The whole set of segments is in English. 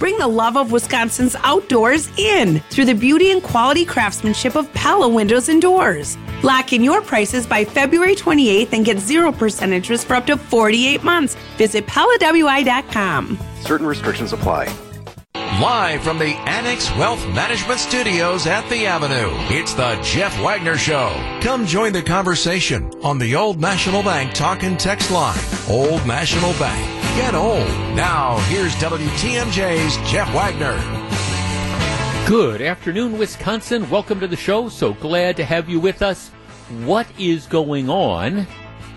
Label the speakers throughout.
Speaker 1: Bring the love of Wisconsin's outdoors in through the beauty and quality craftsmanship of Pella Windows and Doors. Lock in your prices by February 28th and get 0% interest for up to 48 months. Visit PellaWI.com.
Speaker 2: Certain restrictions apply.
Speaker 3: Live from the Annex Wealth Management Studios at the Avenue, it's the Jeff Wagner Show. Come join the conversation on the Old National Bank talk and text line. Old National Bank. Get old. Now, here's WTMJ's Jeff Wagner.
Speaker 4: Good afternoon, Wisconsin. Welcome to the show. So glad to have you with us. What is going on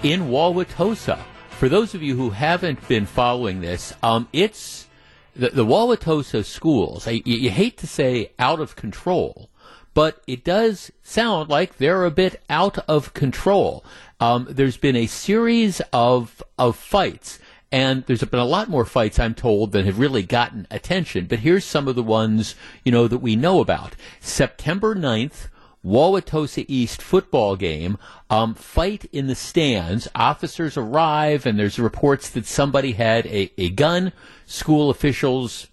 Speaker 4: in Wauwatosa? For those of you who haven't been following this, um, it's the, the Wauwatosa schools, I, you, hate to say out of control, but it does sound like they're a bit out of control. Um, there's been a series of of fights, and there's been a lot more fights, I'm told, that have really gotten attention. But here's some of the ones you know that we know about. September 9th, Wauwatosa East football game. Um, fight in the stands. Officers arrive, and there's reports that somebody had a, a gun. School officials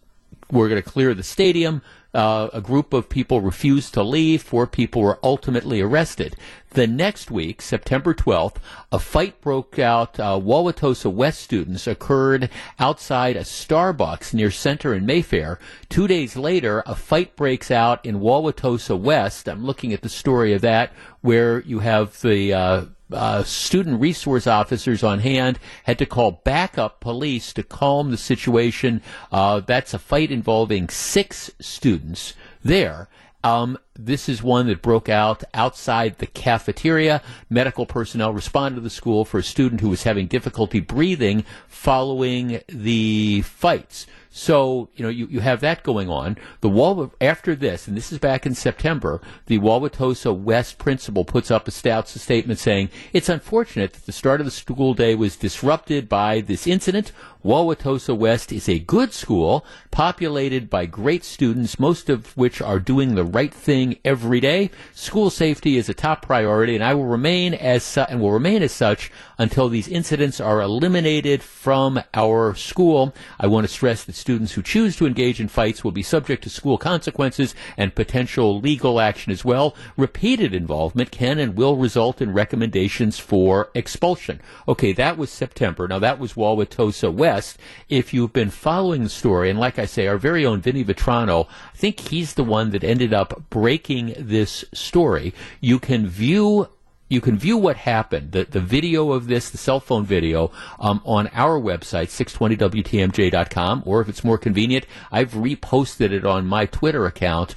Speaker 4: were going to clear the stadium. Uh, a group of people refused to leave. Four people were ultimately arrested. The next week, September 12th, a fight broke out. Uh, Wauwatosa West students occurred outside a Starbucks near Center and Mayfair. Two days later, a fight breaks out in Wauwatosa West. I'm looking at the story of that, where you have the uh, uh, student resource officers on hand had to call backup police to calm the situation. Uh, that's a fight involving six students there. Um, this is one that broke out outside the cafeteria. Medical personnel responded to the school for a student who was having difficulty breathing following the fights. So, you know, you, you have that going on. The wall after this, and this is back in September, the Wauwatosa West principal puts up a stout statement saying, it's unfortunate that the start of the school day was disrupted by this incident. Wauwatosa West is a good school, populated by great students, most of which are doing the right thing every day. School safety is a top priority, and I will remain as su- and will remain as such until these incidents are eliminated from our school. I want to stress that students who choose to engage in fights will be subject to school consequences and potential legal action as well. Repeated involvement can and will result in recommendations for expulsion. Okay, that was September. Now that was Wauwatosa West. If you've been following the story, and like I say, our very own Vinny Vitrano, I think he's the one that ended up breaking this story. You can view you can view what happened, the, the video of this, the cell phone video, um, on our website, 620wtmj.com, or if it's more convenient, I've reposted it on my Twitter account,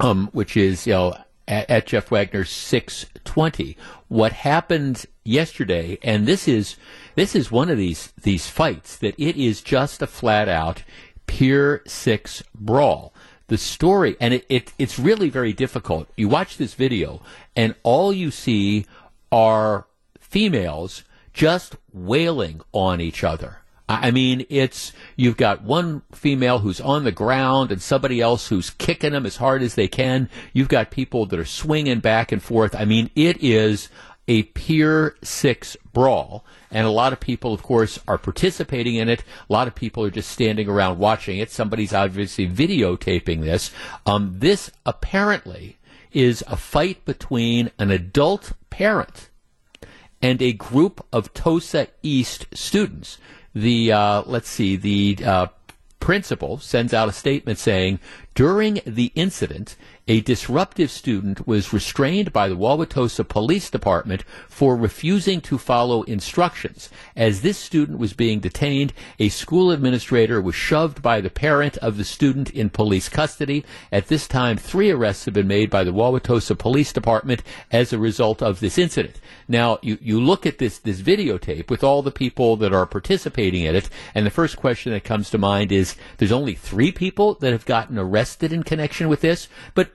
Speaker 4: um, which is, you know, at, at Jeff Wagner 620. What happened yesterday, and this is, this is one of these, these fights that it is just a flat out Pier 6 brawl the story, and it, it, it's really very difficult. You watch this video, and all you see are females just wailing on each other. I mean, it's you've got one female who's on the ground and somebody else who's kicking them as hard as they can. You've got people that are swinging back and forth. I mean, it is a Pier 6 brawl. And a lot of people, of course, are participating in it. A lot of people are just standing around watching it. Somebody's obviously videotaping this. Um, this apparently is a fight between an adult parent and a group of Tosa East students. The, uh, let's see, the uh, principal sends out a statement saying, during the incident, a disruptive student was restrained by the Wauwatosa Police Department for refusing to follow instructions. As this student was being detained, a school administrator was shoved by the parent of the student in police custody. At this time, three arrests have been made by the Wauwatosa Police Department as a result of this incident. Now, you, you look at this, this videotape with all the people that are participating in it, and the first question that comes to mind is there's only three people that have gotten arrested in connection with this, but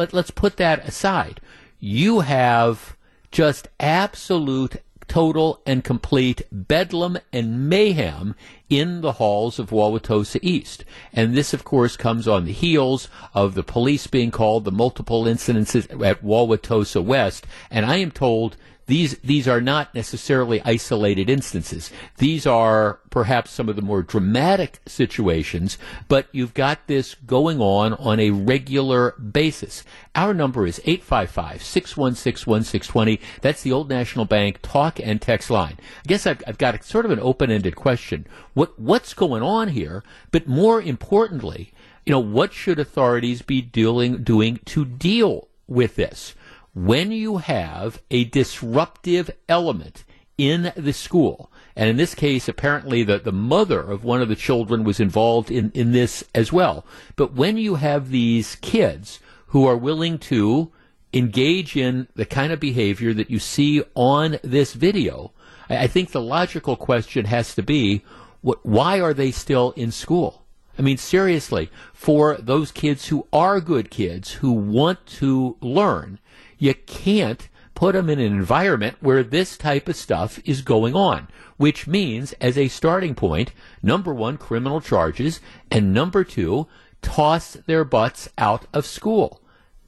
Speaker 4: but let's put that aside. You have just absolute total and complete bedlam and mayhem in the halls of Wauwatosa East. And this, of course, comes on the heels of the police being called, the multiple incidences at Wauwatosa West. And I am told these these are not necessarily isolated instances. These are perhaps some of the more dramatic situations, but you've got this going on on a regular basis. Our number is 855-616-1620. That's the Old National Bank talk and text line. I guess I've, I've got a, sort of an open-ended question. What what's going on here? But more importantly, you know, what should authorities be doing doing to deal with this? When you have a disruptive element in the school, and in this case, apparently the, the mother of one of the children was involved in, in this as well. But when you have these kids who are willing to engage in the kind of behavior that you see on this video, I, I think the logical question has to be, what, why are they still in school? I mean, seriously, for those kids who are good kids who want to learn, you can't put them in an environment where this type of stuff is going on, which means, as a starting point, number one, criminal charges, and number two, toss their butts out of school.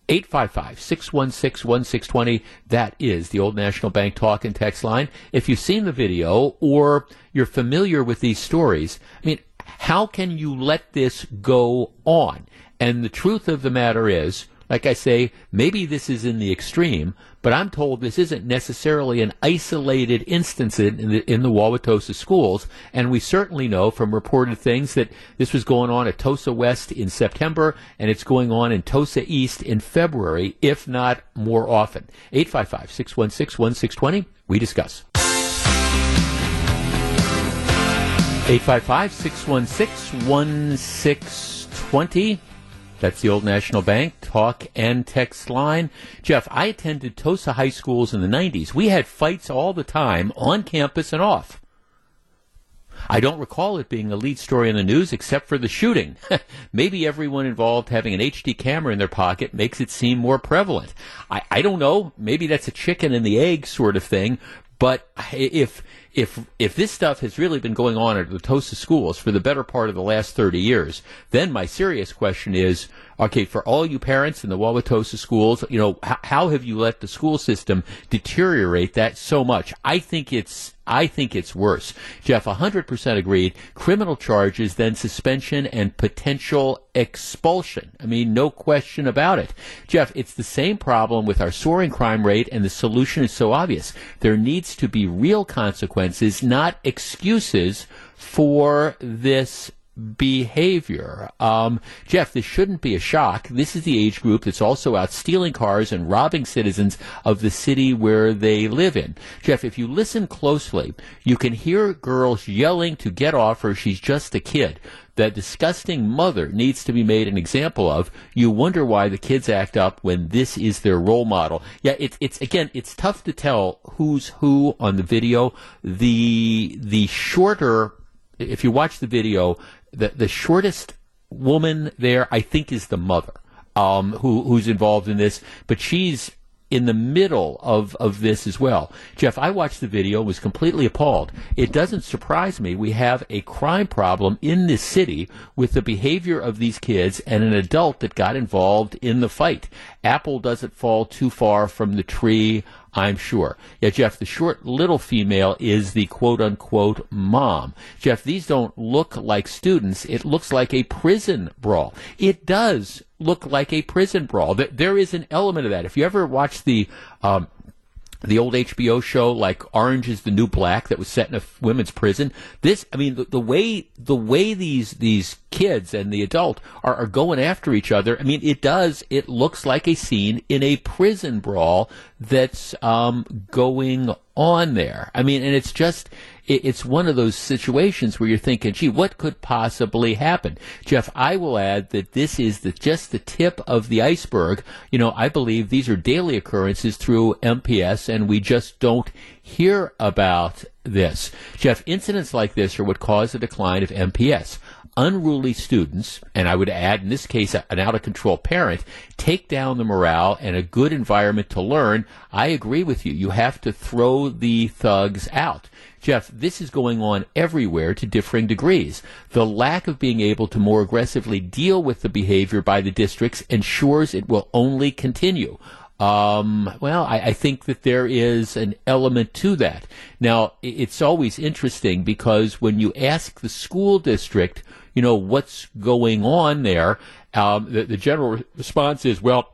Speaker 4: 855 616 1620. That is the Old National Bank talk and text line. If you've seen the video or you're familiar with these stories, I mean, how can you let this go on? And the truth of the matter is, like I say, maybe this is in the extreme, but I'm told this isn't necessarily an isolated instance in the, in the Wauwatosa schools. And we certainly know from reported things that this was going on at Tosa West in September and it's going on in Tosa East in February, if not more often. 855 616 1620. We discuss. 855 616 1620. That's the Old National Bank talk and text line. Jeff, I attended Tosa High Schools in the 90s. We had fights all the time on campus and off. I don't recall it being a lead story in the news except for the shooting. Maybe everyone involved having an HD camera in their pocket makes it seem more prevalent. I, I don't know. Maybe that's a chicken and the egg sort of thing. But if if if this stuff has really been going on at the Tosa schools for the better part of the last 30 years, then my serious question is, okay, for all you parents in the Wauwatosa schools, you know, how, how have you let the school system deteriorate that so much? I think it's I think it's worse. Jeff, 100% agreed. Criminal charges, then suspension and potential expulsion. I mean, no question about it. Jeff, it's the same problem with our soaring crime rate, and the solution is so obvious. There needs to be real consequences, not excuses for this behavior. Um, Jeff, this shouldn't be a shock. This is the age group that's also out stealing cars and robbing citizens of the city where they live in. Jeff, if you listen closely, you can hear girls yelling to get off her. She's just a kid. That disgusting mother needs to be made an example of. You wonder why the kids act up when this is their role model. Yeah, it's it's again, it's tough to tell who's who on the video. The the shorter if you watch the video, the the shortest woman there, I think, is the mother, um, who who's involved in this, but she's in the middle of, of this as well. Jeff, I watched the video, was completely appalled. It doesn't surprise me. We have a crime problem in this city with the behavior of these kids and an adult that got involved in the fight. Apple doesn't fall too far from the tree I'm sure. Yeah, Jeff, the short little female is the quote unquote mom. Jeff, these don't look like students. It looks like a prison brawl. It does look like a prison brawl. There is an element of that. If you ever watch the um, the old HBO show like Orange is the New Black that was set in a women's prison. This, I mean, the, the way the way these these kids and the adult are, are going after each other. I mean, it does. It looks like a scene in a prison brawl that's um, going on there. I mean, and it's just it's one of those situations where you're thinking, gee, what could possibly happen? Jeff, I will add that this is the, just the tip of the iceberg. You know, I believe these are daily occurrences through MPS, and we just don't hear about this. Jeff, incidents like this are what cause the decline of MPS unruly students, and I would add in this case an out of control parent, take down the morale and a good environment to learn, I agree with you. You have to throw the thugs out. Jeff, this is going on everywhere to differing degrees. The lack of being able to more aggressively deal with the behavior by the districts ensures it will only continue. Um, well, I, I, think that there is an element to that. Now, it's always interesting because when you ask the school district, you know, what's going on there, um, the, the general response is, well,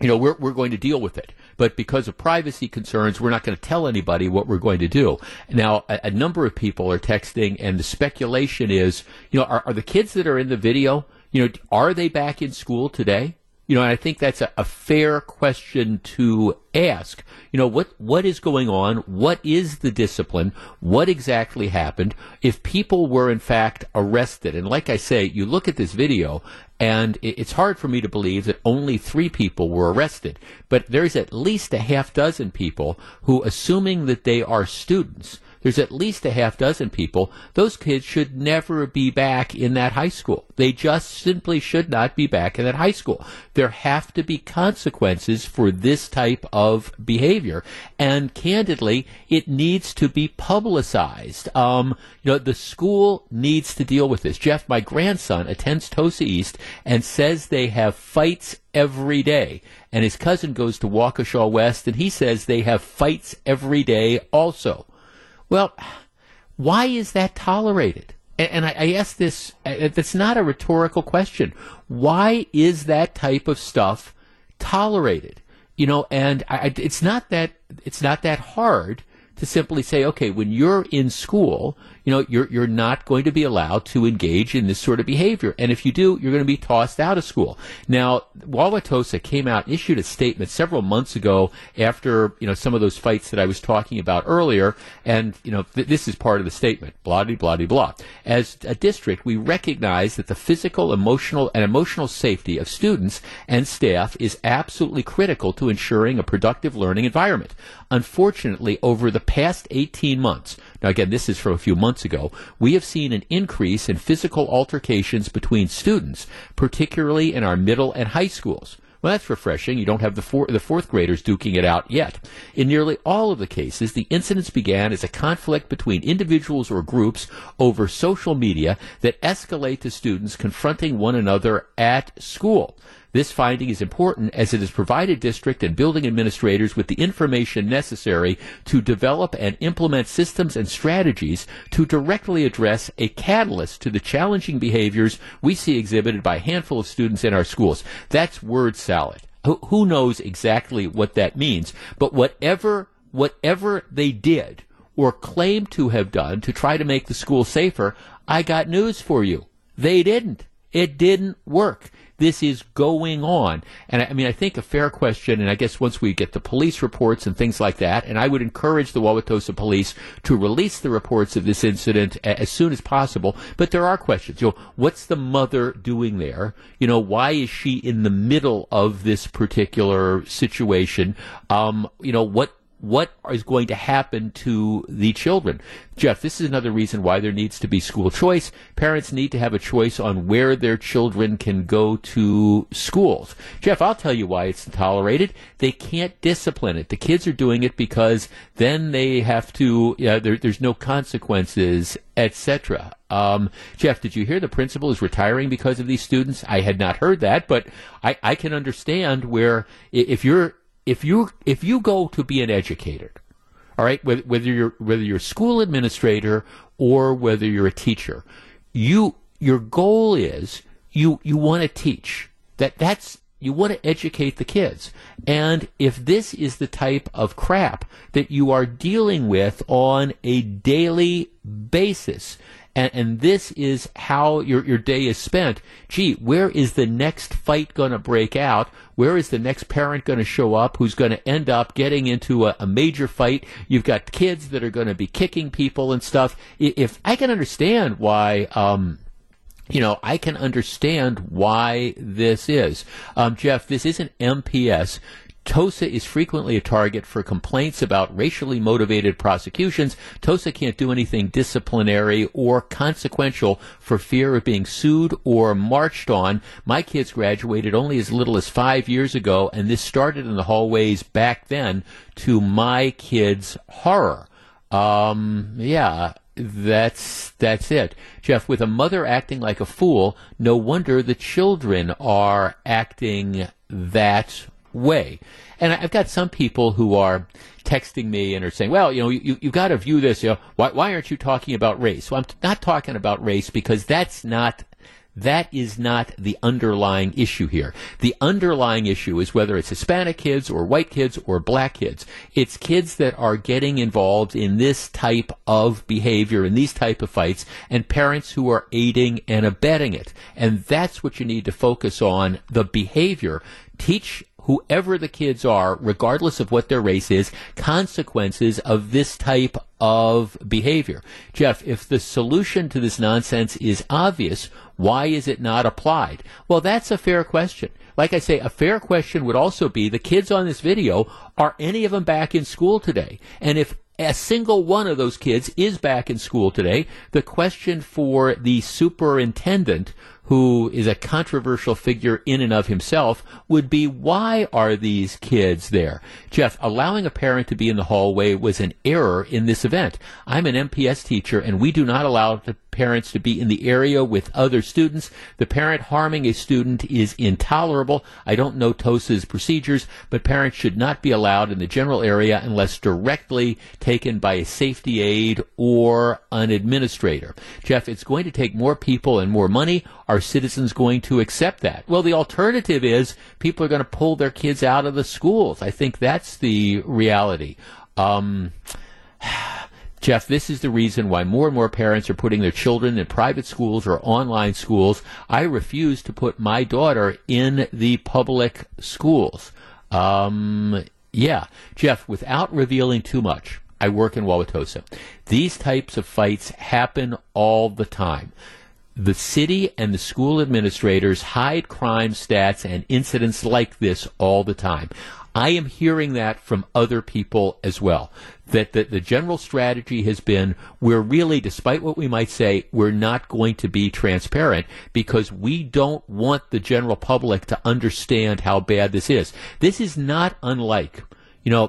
Speaker 4: you know, we're, we're going to deal with it. But because of privacy concerns, we're not going to tell anybody what we're going to do. Now, a, a number of people are texting, and the speculation is, you know, are, are the kids that are in the video, you know, are they back in school today? You know, I think that's a, a, fair question to ask. You know, what, what is going on? What is the discipline? What exactly happened? If people were in fact arrested, and like I say, you look at this video and it's hard for me to believe that only three people were arrested, but there's at least a half dozen people who, assuming that they are students, there's at least a half dozen people. Those kids should never be back in that high school. They just simply should not be back in that high school. There have to be consequences for this type of behavior. And candidly, it needs to be publicized. Um, you know, the school needs to deal with this. Jeff, my grandson attends Tosa East and says they have fights every day. And his cousin goes to Waukesha West and he says they have fights every day also. Well, why is that tolerated? And I, I ask this, uh, it's not a rhetorical question. Why is that type of stuff tolerated? You know, and I, it's not that, it's not that hard to simply say, okay, when you're in school, you know, you're, you're not going to be allowed to engage in this sort of behavior. And if you do, you're going to be tossed out of school. Now, Wauwatosa came out, and issued a statement several months ago after, you know, some of those fights that I was talking about earlier. And, you know, th- this is part of the statement. Blah, blah, blah, blah. As a district, we recognize that the physical, emotional, and emotional safety of students and staff is absolutely critical to ensuring a productive learning environment. Unfortunately, over the past 18 months, now again, this is from a few months ago, we have seen an increase in physical altercations between students, particularly in our middle and high schools. Well, that's refreshing. You don't have the, four, the fourth graders duking it out yet. In nearly all of the cases, the incidents began as a conflict between individuals or groups over social media that escalate to students confronting one another at school. This finding is important as it has provided district and building administrators with the information necessary to develop and implement systems and strategies to directly address a catalyst to the challenging behaviors we see exhibited by a handful of students in our schools. That's word salad. Who knows exactly what that means? But whatever, whatever they did or claimed to have done to try to make the school safer, I got news for you. They didn't. It didn't work this is going on. And I, I, mean, I think a fair question, and I guess once we get the police reports and things like that, and I would encourage the Wauwatosa police to release the reports of this incident a, as soon as possible. But there are questions. You know, what's the mother doing there? You know, why is she in the middle of this particular situation? Um, you know, what what is going to happen to the children. Jeff, this is another reason why there needs to be school choice. Parents need to have a choice on where their children can go to schools. Jeff, I'll tell you why it's tolerated. They can't discipline it. The kids are doing it because then they have to, yeah, there, there's no consequences, etc. Um, Jeff, did you hear the principal is retiring because of these students? I had not heard that, but I, I can understand where if you're if you if you go to be an educator, all right, whether, you're whether you're a school administrator or whether you're a teacher, you your goal is you you want to teach. That that's you want to educate the kids. And if this is the type of crap that you are dealing with on a daily basis, and, and this is how your, your day is spent. Gee, where is the next fight going to break out? Where is the next parent going to show up who's going to end up getting into a, a major fight? You've got kids that are going to be kicking people and stuff. If I can understand why, um, you know, I can understand why this is. Um, Jeff, this isn't MPS. TOSA is frequently a target for complaints about racially motivated prosecutions. TOSA can't do anything disciplinary or consequential for fear of being sued or marched on. My kids graduated only as little as five years ago, and this started in the hallways back then to my kids' horror. Um, yeah, that's that's it. Jeff, with a mother acting like a fool, no wonder the children are acting that way. And I've got some people who are texting me and are saying, well, you know, you, you've got to view this, you know, why, why aren't you talking about race? Well, I'm not talking about race because that's not that is not the underlying issue here. The underlying issue is whether it's Hispanic kids or white kids or black kids. It's kids that are getting involved in this type of behavior, in these type of fights, and parents who are aiding and abetting it. And that's what you need to focus on, the behavior. Teach whoever the kids are, regardless of what their race is, consequences of this type of behavior. Jeff, if the solution to this nonsense is obvious, why is it not applied? Well, that's a fair question. Like I say, a fair question would also be the kids on this video, are any of them back in school today? And if a single one of those kids is back in school today, the question for the superintendent who is a controversial figure in and of himself, would be why are these kids there? Jeff, allowing a parent to be in the hallway was an error in this event. I'm an MPS teacher and we do not allow the parents to be in the area with other students. The parent harming a student is intolerable. I don't know TOSA's procedures, but parents should not be allowed in the general area unless directly taken by a safety aide or an administrator. Jeff, it's going to take more people and more money. Are citizens going to accept that? Well, the alternative is people are going to pull their kids out of the schools. I think that's the reality. Um, Jeff, this is the reason why more and more parents are putting their children in private schools or online schools. I refuse to put my daughter in the public schools. Um, yeah, Jeff, without revealing too much, I work in Wauwatosa. These types of fights happen all the time the city and the school administrators hide crime stats and incidents like this all the time. I am hearing that from other people as well. That, the general strategy has been we're really, despite what we might say, we're not going to be transparent because we don't want the general public to understand how bad this is. This is not unlike, you know,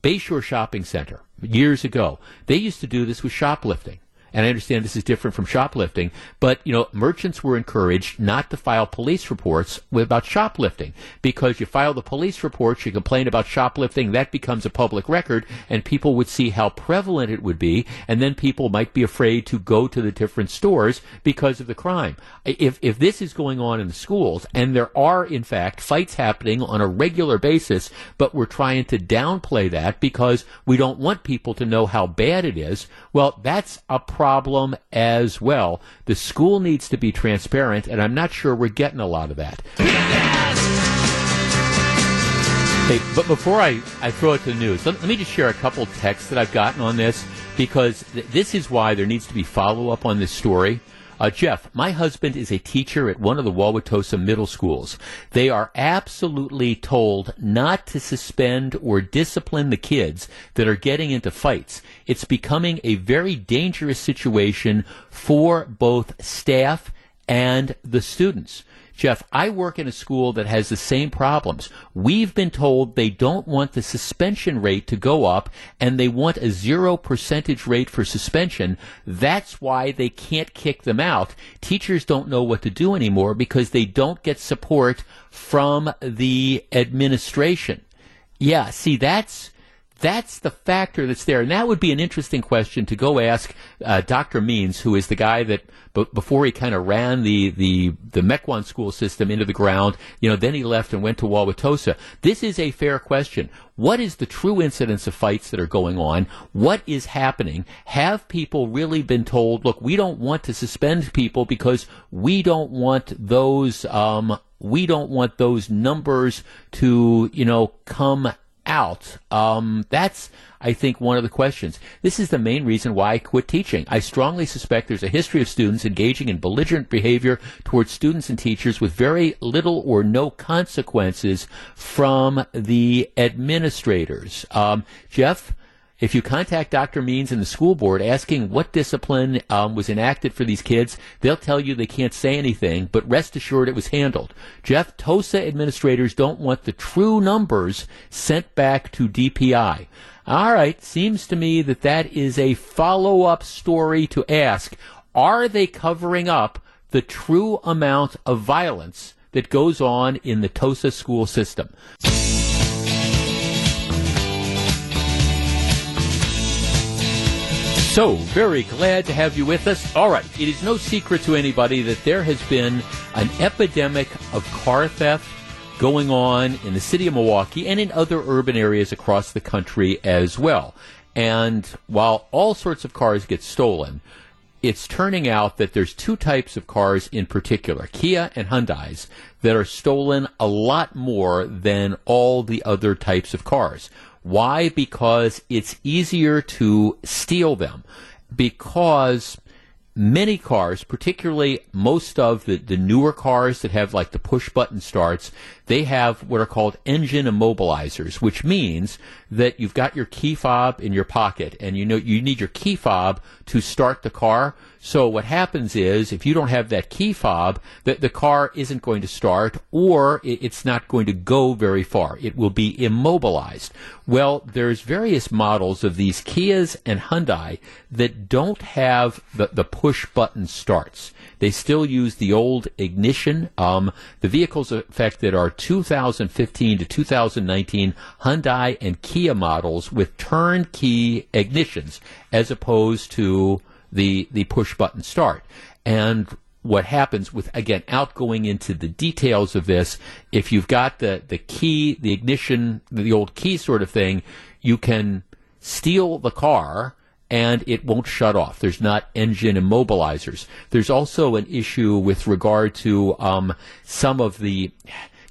Speaker 4: Bayshore Shopping Center years ago. They used to do this with shoplifting and I understand this is different from shoplifting, but you know, merchants were encouraged not to file police reports about shoplifting because you file the police reports, you complain about shoplifting, that becomes a public record, and people would see how prevalent it would be, and then people might be afraid to go to the different stores because of the crime. If if this is going on in the schools, and there are in fact fights happening on a regular basis, but we're trying to downplay that because we don't want people to know how bad it is, well, that's a problem problem as well. The school needs to be transparent, and I'm not sure we're getting a lot of that. Hey, but before I, I throw it to the news, let, let me just share a couple texts that I've gotten on this because th- this is why there needs to be follow up on this story. Uh, Jeff, my husband is a teacher at one of the Wauwatosa middle schools. They are absolutely told not to suspend or discipline the kids that are getting into fights. It's becoming a very dangerous situation for both staff and the students. Jeff, I work in a school that has the same problems. We've been told they don't want the suspension rate to go up and they want a zero percentage rate for suspension. That's why they can't kick them out. Teachers don't know what to do anymore because they don't get support from the administration. Yeah, see, that's that's the factor that's there. And that would be an interesting question to go ask uh, Dr. Means, who is the guy that b- before he kind of ran the, the, the Mequon school system into the ground, you know, then he left and went to Wauwatosa. This is a fair question. What is the true incidence of fights that are going on? What is happening? Have people really been told, look, we don't want to suspend people because we don't want those, um, we don't want those numbers to, you know, come out? Um, that's, I think, one of the questions. This is the main reason why I quit teaching. I strongly suspect there's a history of students engaging in belligerent behavior towards students and teachers with very little or no consequences from the administrators. Um, Jeff? If you contact Dr. Means and the school board asking what discipline um, was enacted for these kids, they'll tell you they can't say anything, but rest assured it was handled. Jeff, TOSA administrators don't want the true numbers sent back to DPI. All right, seems to me that that is a follow up story to ask. Are they covering up the true amount of violence that goes on in the TOSA school system? So, very glad to have you with us. All right, it is no secret to anybody that there has been an epidemic of car theft going on in the city of Milwaukee and in other urban areas across the country as well. And while all sorts of cars get stolen, it's turning out that there's two types of cars in particular, Kia and Hyundai's, that are stolen a lot more than all the other types of cars. Why? Because it's easier to steal them. Because many cars, particularly most of the, the newer cars that have like the push button starts, they have what are called engine immobilizers, which means that you've got your key fob in your pocket and you know you need your key fob to start the car. So what happens is if you don't have that key fob, that the car isn't going to start or it's not going to go very far. It will be immobilized. Well, there's various models of these Kias and Hyundai that don't have the, the push button starts. They still use the old ignition. Um, the vehicles affected are 2015 to 2019 Hyundai and Kia models with turnkey ignitions, as opposed to the the push button start. And what happens with again out going into the details of this if you've got the the key the ignition the old key sort of thing you can steal the car and it won't shut off. There's not engine immobilizers. There's also an issue with regard to um, some of the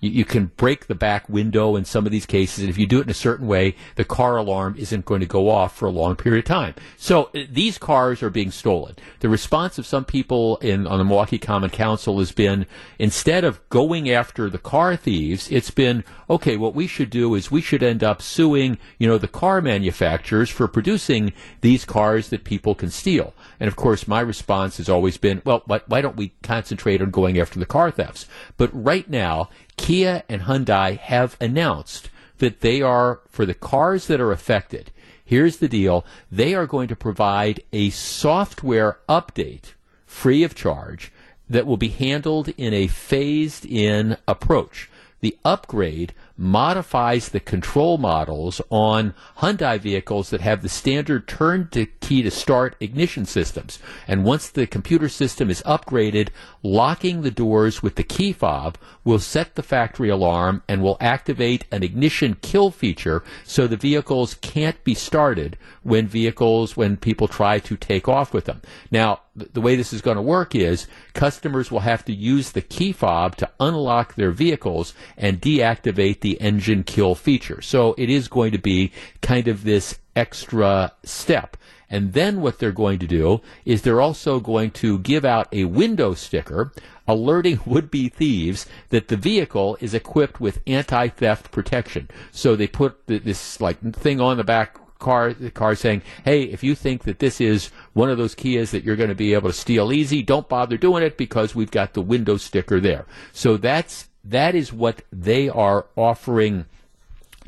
Speaker 4: you, you, can break the back window in some of these cases, and if you do it in a certain way, the car alarm isn't going to go off for a long period of time. So uh, these cars are being stolen. The response of some people in on the Milwaukee Common Council has been instead of going after the car thieves, it's been okay. What we should do is we should end up suing, you know, the car manufacturers for producing these cars that people can steal. And of course, my response has always been, well, why, why don't we concentrate on going after the car thefts? But right now, Kia and Hyundai have announced that they are, for the cars that are affected, here's the deal they are going to provide a software update free of charge that will be handled in a phased in approach. The upgrade modifies the control models on Hyundai vehicles that have the standard turn to key to start ignition systems. And once the computer system is upgraded, locking the doors with the key fob will set the factory alarm and will activate an ignition kill feature so the vehicles can't be started when vehicles, when people try to take off with them. Now, the way this is going to work is customers will have to use the key fob to unlock their vehicles and deactivate the engine kill feature. So it is going to be kind of this extra step. And then what they're going to do is they're also going to give out a window sticker alerting would-be thieves that the vehicle is equipped with anti-theft protection. So they put this like thing on the back car the car saying, "Hey, if you think that this is one of those Kias that you're going to be able to steal easy, don't bother doing it because we've got the window sticker there." So that's that is what they are offering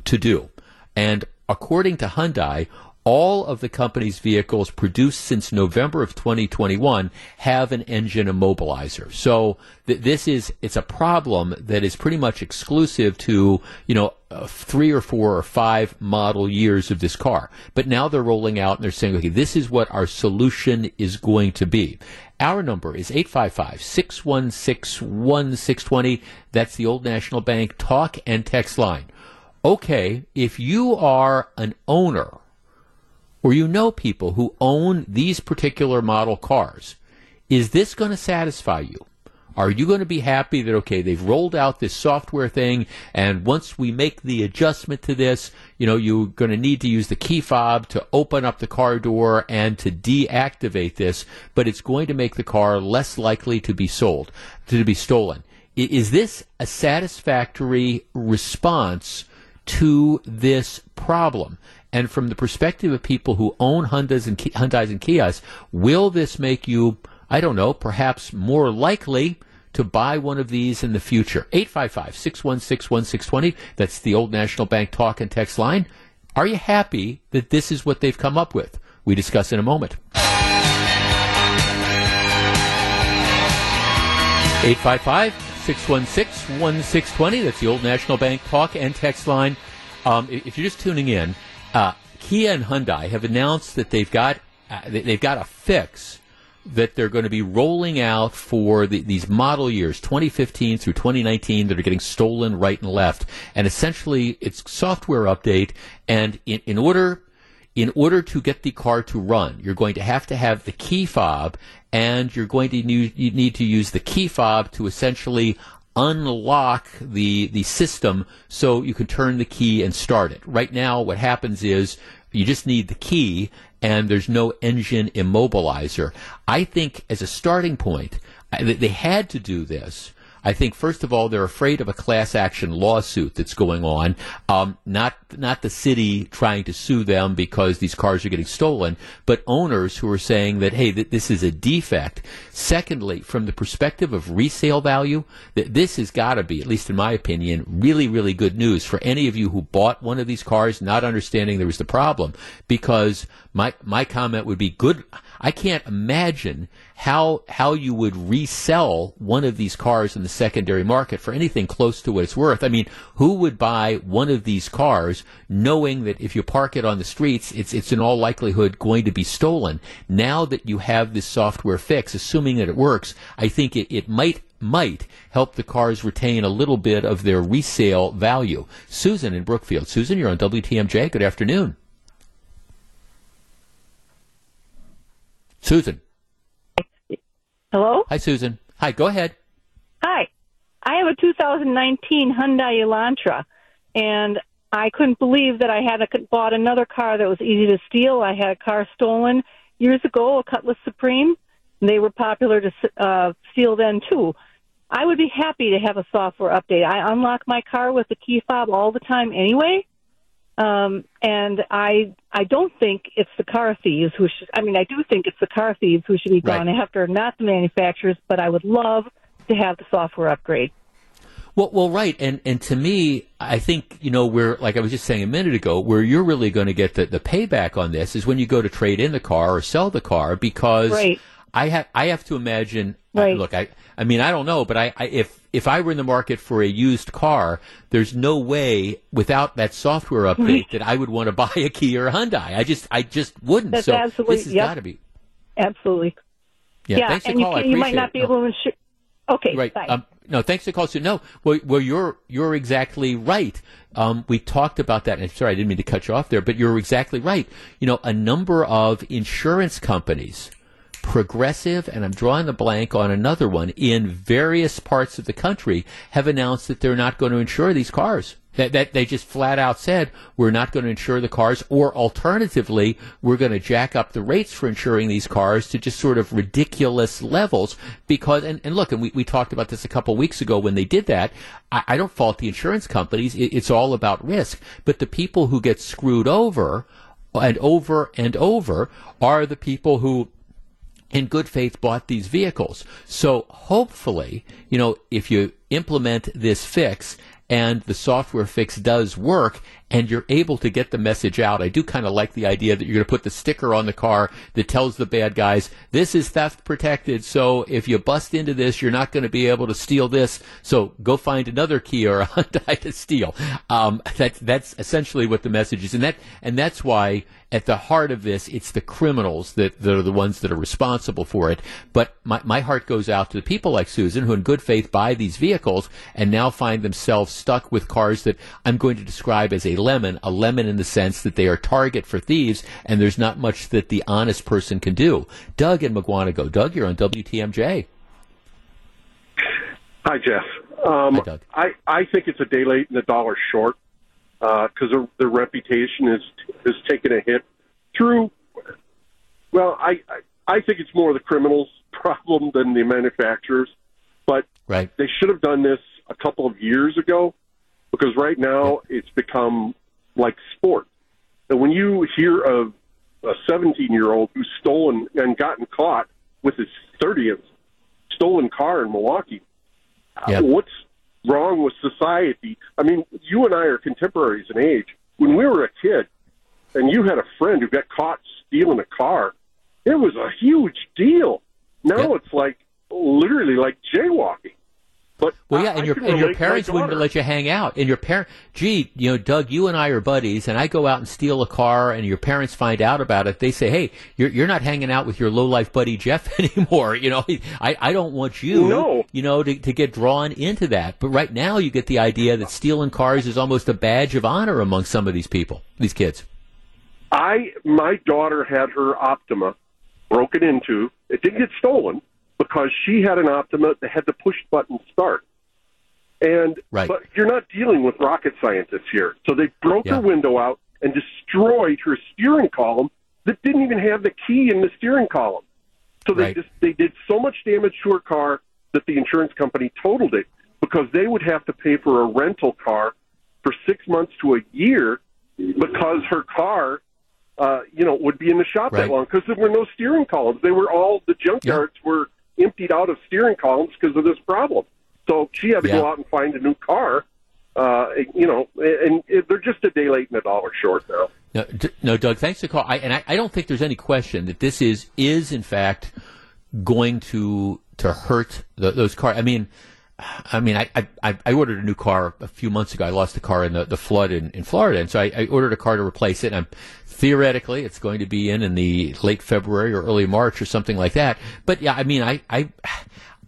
Speaker 4: to do. And according to Hyundai, all of the company's vehicles produced since November of 2021 have an engine immobilizer. So th- this is it's a problem that is pretty much exclusive to you know uh, three or four or five model years of this car. But now they're rolling out and they're saying, okay, this is what our solution is going to be. Our number is 855 616 1620. That's the Old National Bank talk and text line. Okay, if you are an owner or you know people who own these particular model cars, is this going to satisfy you? Are you going to be happy that, okay, they've rolled out this software thing, and once we make the adjustment to this, you know, you're going to need to use the key fob to open up the car door and to deactivate this, but it's going to make the car less likely to be sold, to be stolen. Is this a satisfactory response to this problem? And from the perspective of people who own Hyundais and, Hyundais and Kias, will this make you, I don't know, perhaps more likely to buy one of these in the future? 855 616 1620. That's the old National Bank talk and text line. Are you happy that this is what they've come up with? We discuss in a moment. 855 616 1620. That's the old National Bank talk and text line. Um, if you're just tuning in, uh, Kia and Hyundai have announced that they've got uh, they've got a fix that they're going to be rolling out for the, these model years 2015 through 2019 that are getting stolen right and left. And essentially it's software update and in, in order in order to get the car to run you're going to have to have the key fob and you're going to need, you need to use the key fob to essentially unlock the the system so you can turn the key and start it. Right now, what happens is you just need the key and there's no engine immobilizer. I think as a starting point, they had to do this I think first of all they're afraid of a class action lawsuit that's going on. Um, not not the city trying to sue them because these cars are getting stolen, but owners who are saying that hey, th- this is a defect. Secondly, from the perspective of resale value, that this has got to be, at least in my opinion, really really good news for any of you who bought one of these cars not understanding there was the problem. Because my my comment would be good. I can't imagine how how you would resell one of these cars in the secondary market for anything close to what it's worth. I mean, who would buy one of these cars knowing that if you park it on the streets, it's it's in all likelihood going to be stolen? Now that you have this software fix, assuming that it works, I think it, it might might help the cars retain a little bit of their resale value. Susan in Brookfield. Susan, you're on WTMJ. Good afternoon. Susan.
Speaker 2: Hello?
Speaker 4: Hi, Susan. Hi, go ahead.
Speaker 2: Hi. I have a 2019 Hyundai Elantra, and I couldn't believe that I had a, bought another car that was easy to steal. I had a car stolen years ago, a Cutlass Supreme. And they were popular to uh, steal then, too. I would be happy to have a software update. I unlock my car with the key fob all the time anyway. Um, and I I don't think it's the car thieves who should. I mean, I do think it's the car thieves who should be gone right. after, not the manufacturers. But I would love to have the software upgrade.
Speaker 4: Well, well, right, and and to me, I think you know where, like I was just saying a minute ago, where you're really going to get the, the payback on this is when you go to trade in the car or sell the car because
Speaker 2: right.
Speaker 4: I have I have to imagine.
Speaker 2: Right.
Speaker 4: look, I I mean I don't know, but I, I if if I were in the market for a used car, there's no way without that software update that I would want to buy a Kia or a Hyundai. I just I just wouldn't.
Speaker 2: That's
Speaker 4: so
Speaker 2: absolutely,
Speaker 4: this has
Speaker 2: yep.
Speaker 4: got to be.
Speaker 2: Absolutely.
Speaker 4: Yeah,
Speaker 2: yeah
Speaker 4: thanks
Speaker 2: and
Speaker 4: for call.
Speaker 2: you, you might not be able to insure. Okay,
Speaker 4: right.
Speaker 2: Bye.
Speaker 4: Um, no, thanks for calling. So no, well, well, you're you're exactly right. Um, we talked about that. And sorry, I didn't mean to cut you off there, but you're exactly right. You know, a number of insurance companies Progressive, and I'm drawing a blank on another one, in various parts of the country have announced that they're not going to insure these cars. That, that they just flat out said we're not going to insure the cars, or alternatively, we're going to jack up the rates for insuring these cars to just sort of ridiculous levels. Because and, and look, and we, we talked about this a couple weeks ago when they did that. I, I don't fault the insurance companies; it, it's all about risk. But the people who get screwed over and over and over are the people who in good faith bought these vehicles. So hopefully, you know, if you implement this fix and the software fix does work and you're able to get the message out. I do kind of like the idea that you're going to put the sticker on the car that tells the bad guys, this is theft protected. So if you bust into this, you're not going to be able to steal this. So go find another Kia or a Hyundai to steal. Um, that, that's essentially what the message is. And that, and that's why at the heart of this, it's the criminals that, that are the ones that are responsible for it. But my, my heart goes out to the people like Susan who in good faith buy these vehicles and now find themselves stuck with cars that I'm going to describe as a lemon, a lemon in the sense that they are target for thieves and there's not much that the honest person can do. Doug in Mukwonago. Doug, you're on WTMJ.
Speaker 5: Hi, Jeff. Um,
Speaker 4: Hi, Doug.
Speaker 5: I, I think it's a day late and a dollar short because uh, their, reputation is is taking a hit through. Well, I, I I think it's more the criminals' problem than the manufacturers, but
Speaker 4: right.
Speaker 5: they should have done this a couple of years ago because right now it's become like sport. And when you hear of a 17 year old who's stolen and gotten caught with his 30th stolen car in Milwaukee, uh,
Speaker 4: yep.
Speaker 5: what's wrong with society. I mean, you and I are contemporaries in age. When we were a kid and you had a friend who got caught stealing a car, it was a huge deal. Now
Speaker 4: yep.
Speaker 5: it's like literally like jaywalking. But
Speaker 4: Well, yeah,
Speaker 5: I-
Speaker 4: and your and your
Speaker 5: relate to my
Speaker 4: parents wouldn't let you hang out. And your parent, gee, you know, Doug, you and I are buddies, and I go out and steal a car, and your parents find out about it. They say, "Hey, you're you're not hanging out with your low life buddy Jeff anymore." You know, I I don't want you,
Speaker 5: No.
Speaker 4: you know, to to get drawn into that. But right now, you get the idea that stealing cars is almost a badge of honor among some of these people, these kids.
Speaker 5: I my daughter had her Optima broken into. It didn't get stolen because she had an Optima that had the push button start. And
Speaker 4: Right.
Speaker 5: but you're not dealing with rocket scientists here. So they broke
Speaker 4: Yeah.
Speaker 5: her window out and destroyed her steering column that didn't even have the key in the steering column. So they
Speaker 4: Right.
Speaker 5: just they did so much damage to her car that the insurance company totaled it because they would have to pay for a rental car for six months to a year because her car, uh, you know, would be in the shop
Speaker 4: Right.
Speaker 5: that long because there were no steering columns. They were all the junkyards were emptied out of steering columns because of this problem. So she had to
Speaker 4: Yeah.
Speaker 5: go out and find a new car. Uh, you know, and, they're just a day late and a dollar short now.
Speaker 4: No, D- no, Doug. Thanks for the call. I, and I, I don't think there's any question that this is is in fact going to to hurt the, those cars. I mean, I mean, I, I I ordered a new car a few months ago. I lost a car in the, the flood in, in Florida, and so I, I ordered a car to replace it. And I'm theoretically it's going to be in in the late February or early March or something like that. But yeah, I mean, I I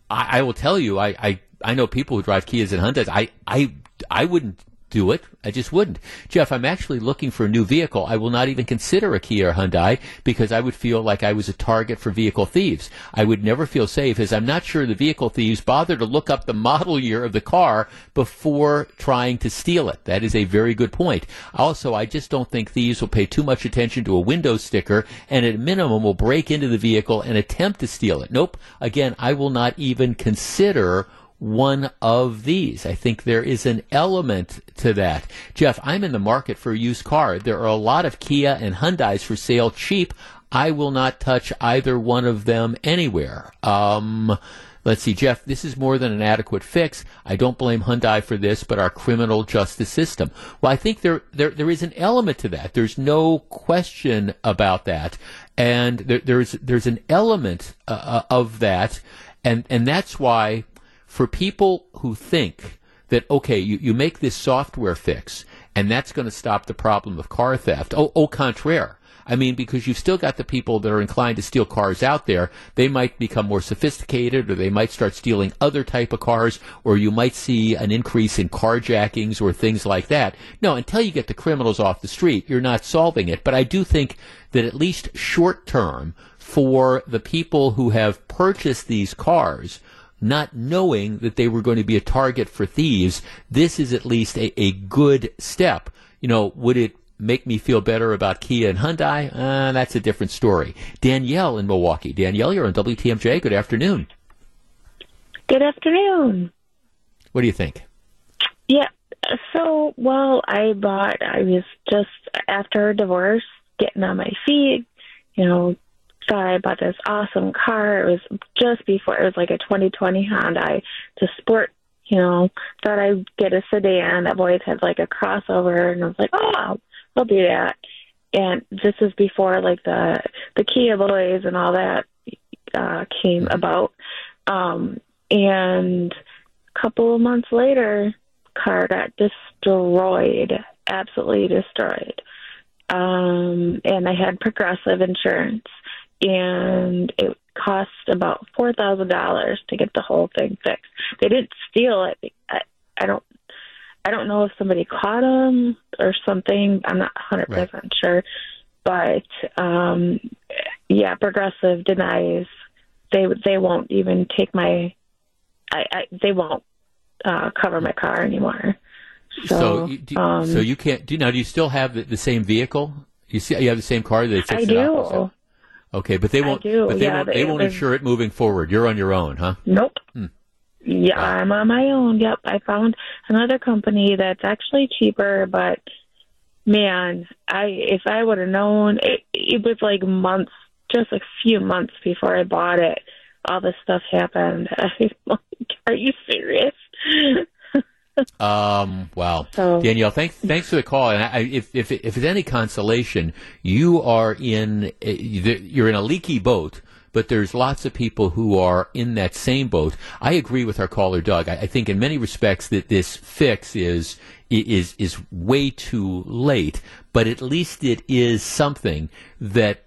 Speaker 4: I, I will tell you, I, I I know people who drive Kias and Hyundais. I I I wouldn't do it. I just wouldn't. Jeff, I'm actually looking for a new vehicle. I will not even consider a Kia or Hyundai because I would feel like I was a target for vehicle thieves. I would never feel safe as I'm not sure the vehicle thieves bother to look up the model year of the car before trying to steal it. That is a very good point. Also, I just don't think thieves will pay too much attention to a window sticker and at minimum will break into the vehicle and attempt to steal it. Nope. Again, I will not even consider one of these. I think there is an element to that. Jeff, I'm in the market for a used car. There are a lot of Kia and Hyundais for sale cheap. I will not touch either one of them anywhere. Um, let's see, Jeff, this is more than an adequate fix. I don't blame Hyundai for this, but our criminal justice system. Well, I think there, there, there is an element to that. There's no question about that. And there, there's, there's an element uh, of that. And, and that's why for people who think that okay, you, you make this software fix and that's going to stop the problem of car theft. Oh, au contraire. I mean, because you've still got the people that are inclined to steal cars out there. They might become more sophisticated, or they might start stealing other type of cars, or you might see an increase in carjackings or things like that. No, until you get the criminals off the street, you're not solving it. But I do think that at least short term, for the people who have purchased these cars, not knowing that they were going to be a target for thieves, this is at least a, a good step. You know, would it make me feel better about Kia and Hyundai? Uh, that's a different story. Danielle in Milwaukee. Danielle, you're on WTMJ. Good afternoon.
Speaker 6: Good afternoon.
Speaker 4: What do you think?
Speaker 6: Yeah. So, well, I bought, I was just after a divorce, getting on my feet, you know, thought I bought this awesome car. It was just before, it was like a 2020 Hyundai to sport, you know, thought I'd get a sedan. I've always had like a crossover, and I was like, oh, I'll, I'll do that. And this is before like the the Kia Boys and all that uh, came about. Um, and a couple of months later, car got destroyed, absolutely destroyed. Um, and I had progressive insurance, and it cost about four thousand dollars to get the whole thing fixed. They didn't steal it. I, I don't. I don't know if somebody caught them or something. I'm not 100% sure. But um yeah, Progressive denies they they won't even take my I, I they won't uh cover my car anymore. So,
Speaker 4: you, do,
Speaker 6: um,
Speaker 4: so you can't. Do, now, do you still have the, the same vehicle? You see, you have the same car that
Speaker 6: I do.
Speaker 4: Okay, but they won't.
Speaker 6: do,
Speaker 4: But they
Speaker 6: yeah,
Speaker 4: won't.
Speaker 6: but
Speaker 4: They won't insure it moving forward. You're on your own, huh?
Speaker 6: Nope.
Speaker 4: Hmm.
Speaker 6: Yeah. I'm on my own. Yep. I found another company that's actually cheaper, but man, I if I would have known it, it was like months, just a few months before I bought it, all this stuff happened. I'm like, are you serious?
Speaker 4: Um. Wow.
Speaker 6: So-
Speaker 4: Danielle, thanks. Thanks for the call. And I, if if if it's any consolation, you are in a- you're in a leaky boat but there's lots of people who are in that same boat. I agree with our caller, Doug. I, I think in many respects that this fix is is is way too late, but at least it is something that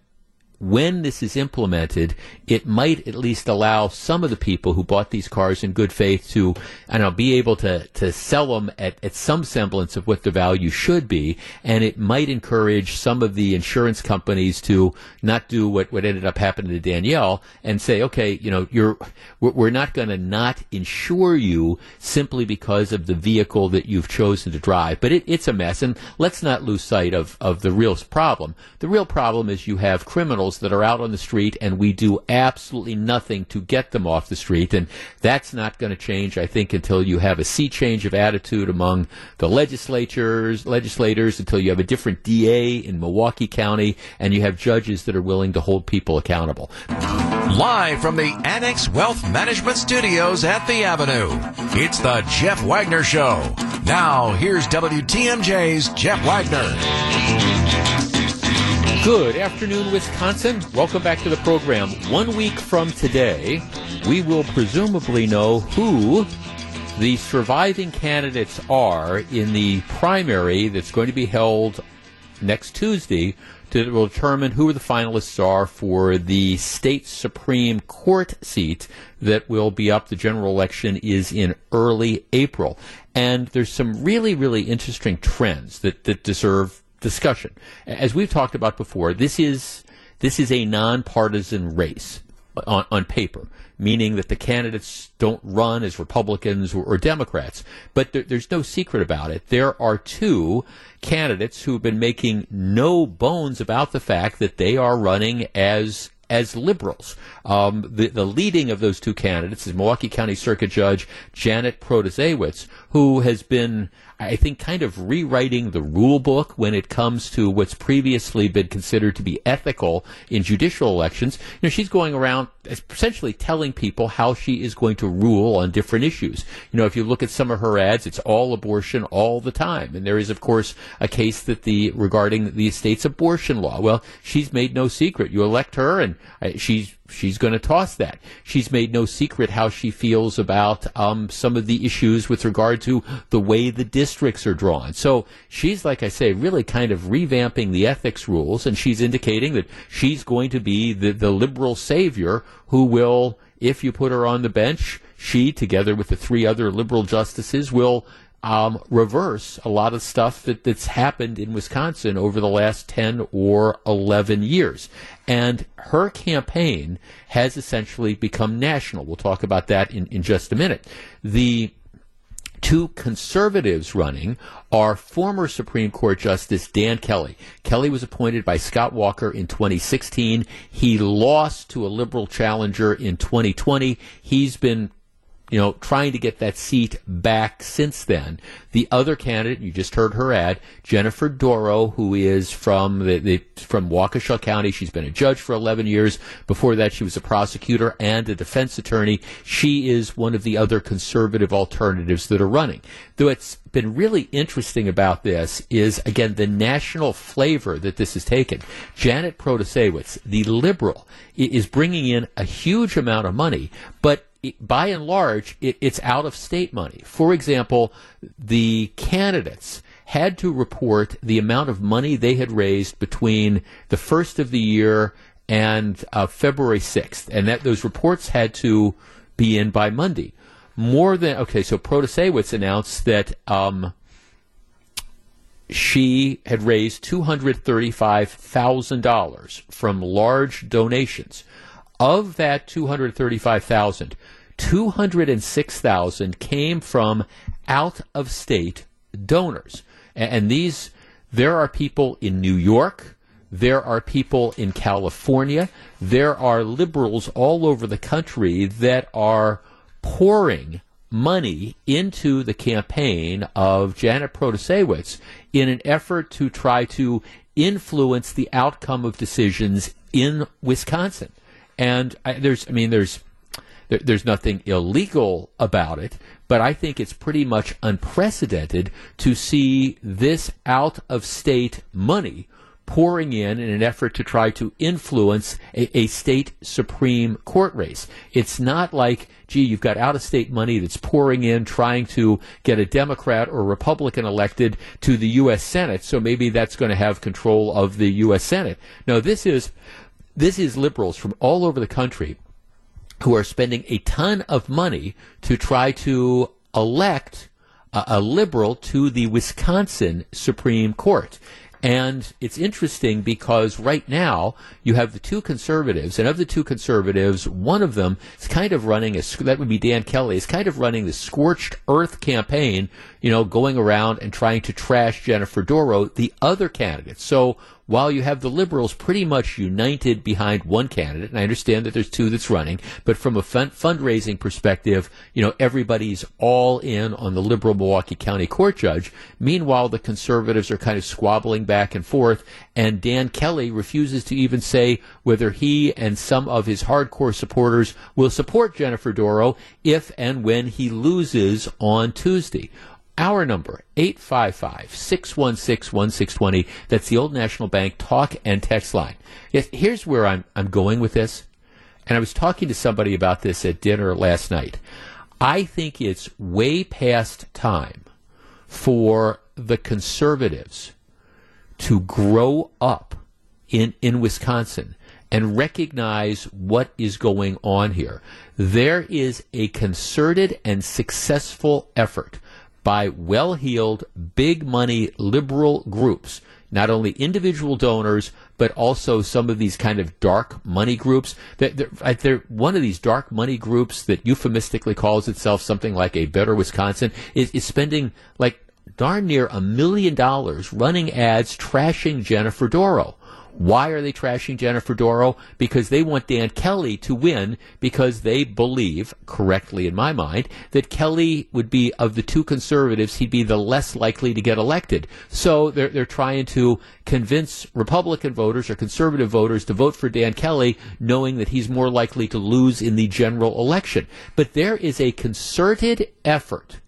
Speaker 4: when this is implemented, it might at least allow some of the people who bought these cars in good faith to, I don't know, be able to, to sell them at, at some semblance of what the value should be. And it might encourage some of the insurance companies to not do what, what ended up happening to Danielle and say, okay, you know, you're, we're not going to not insure you simply because of the vehicle that you've chosen to drive. But it, it's a mess. And let's not lose sight of, of the real problem. The real problem is you have criminals criminals that are out on the street, and we do absolutely nothing to get them off the street. And that's not going to change, I think, until you have a sea change of attitude among the legislatures, legislators, until you have a different DA in Milwaukee County, and you have judges that are willing to hold people accountable.
Speaker 3: Live from the Annex Wealth Management Studios at the Avenue, it's the Jeff Wagner Show. Now, here's WTMJ's Jeff Wagner.
Speaker 4: Good afternoon, Wisconsin. Welcome back to the program. One week from today, we will presumably know who the surviving candidates are in the primary that's going to be held next Tuesday to determine who the finalists are for the state Supreme Court seat that will be up. The general election is in early April. And there's some really, really interesting trends that, that deserve discussion. As we've talked about before, this is this is a nonpartisan race on, on paper, meaning that the candidates don't run as Republicans or, or Democrats. But there, there's no secret about it. There are two candidates who have been making no bones about the fact that they are running as as liberals. Um, the, the leading of those two candidates is Milwaukee County Circuit Judge Janet Protasiewicz, who has been, I think, kind of rewriting the rule book when it comes to what's previously been considered to be ethical in judicial elections. You know, she's going around essentially telling people how she is going to rule on different issues. You know, if you look at some of her ads, it's all abortion all the time. And there is, of course, a case that the regarding the state's abortion law. Well, she's made no secret. You elect her, and uh, she's she's going to toss that. She's made no secret how she feels about um, some of the issues with regard to the way the districts are drawn. So she's, like I say, really kind of revamping the ethics rules, and she's indicating that she's going to be the, the liberal savior who will, if you put her on the bench, she, together with the three other liberal justices, will um, reverse a lot of stuff that, that's happened in Wisconsin over the last 10 or 11 years. And her campaign has essentially become national. We'll talk about that in, in just a minute. The two conservatives running are former Supreme Court Justice Dan Kelly. Kelly was appointed by Scott Walker in 2016. He lost to a liberal challenger in 2020. He's been you know, trying to get that seat back since then. The other candidate, you just heard her ad, Jennifer Dorow, who is from the, the, from Waukesha County. She's been a judge for 11 years. Before that, she was a prosecutor and a defense attorney. She is one of the other conservative alternatives that are running. Though it's been really interesting about this is again the national flavor that this has taken. Janet Protasiewicz, the liberal, is bringing in a huge amount of money, but by and large, it, it's out of state money. For example, the candidates had to report the amount of money they had raised between the first of the year and uh, February 6th, and that those reports had to be in by Monday. More than okay, so Protasiewicz announced that um, she had raised two hundred thirty-five thousand dollars from large donations. Of that two hundred thirty-five thousand, 206,000 came from out of state donors. And these, there are people in New York, there are people in California, there are liberals all over the country that are pouring money into the campaign of Janet Protasiewicz in an effort to try to influence the outcome of decisions in Wisconsin. And I, there's, I mean, there's there, there's nothing illegal about it, but I think it's pretty much unprecedented to see this out of state money pouring in in an effort to try to influence a, a state Supreme Court race. It's not like, gee, you've got out of state money that's pouring in trying to get a Democrat or Republican elected to the U.S. Senate, so maybe that's going to have control of the U.S. Senate. No, this is, this is liberals from all over the country who are spending a ton of money to try to elect a, a liberal to the Wisconsin Supreme Court. And it's interesting because right now you have the two conservatives, and of the two conservatives, one of them is kind of running a that would be Dan Kelly is kind of running the scorched earth campaign, you know, going around and trying to trash Jennifer Dorow, the other candidate. So while you have the liberals pretty much united behind one candidate, and I understand that there's two that's running, but from a fund- fundraising perspective, you know, everybody's all in on the liberal Milwaukee County Court judge. Meanwhile, the conservatives are kind of squabbling back and forth, and Dan Kelly refuses to even say whether he and some of his hardcore supporters will support Jennifer Dorow if and when he loses on Tuesday. Our number, 855-616-1620. That's the Old National Bank talk and text line. Here's where I'm, I'm going with this. And I was talking to somebody about this at dinner last night. I think it's way past time for the conservatives to grow up in, in Wisconsin and recognize what is going on here. There is a concerted and successful effort by well heeled, big money liberal groups, not only individual donors, but also some of these kind of dark money groups. They're, they're, one of these dark money groups that euphemistically calls itself something like a Better Wisconsin is, is spending like darn near a million dollars running ads trashing Jennifer Dorow. Why are they trashing Jennifer Dorow? Because they want Dan Kelly to win because they believe, correctly in my mind, that Kelly would be, of the two conservatives, he'd be the less likely to get elected. So they're, they're trying to convince Republican voters or conservative voters to vote for Dan Kelly, knowing that he's more likely to lose in the general election. But there is a concerted effort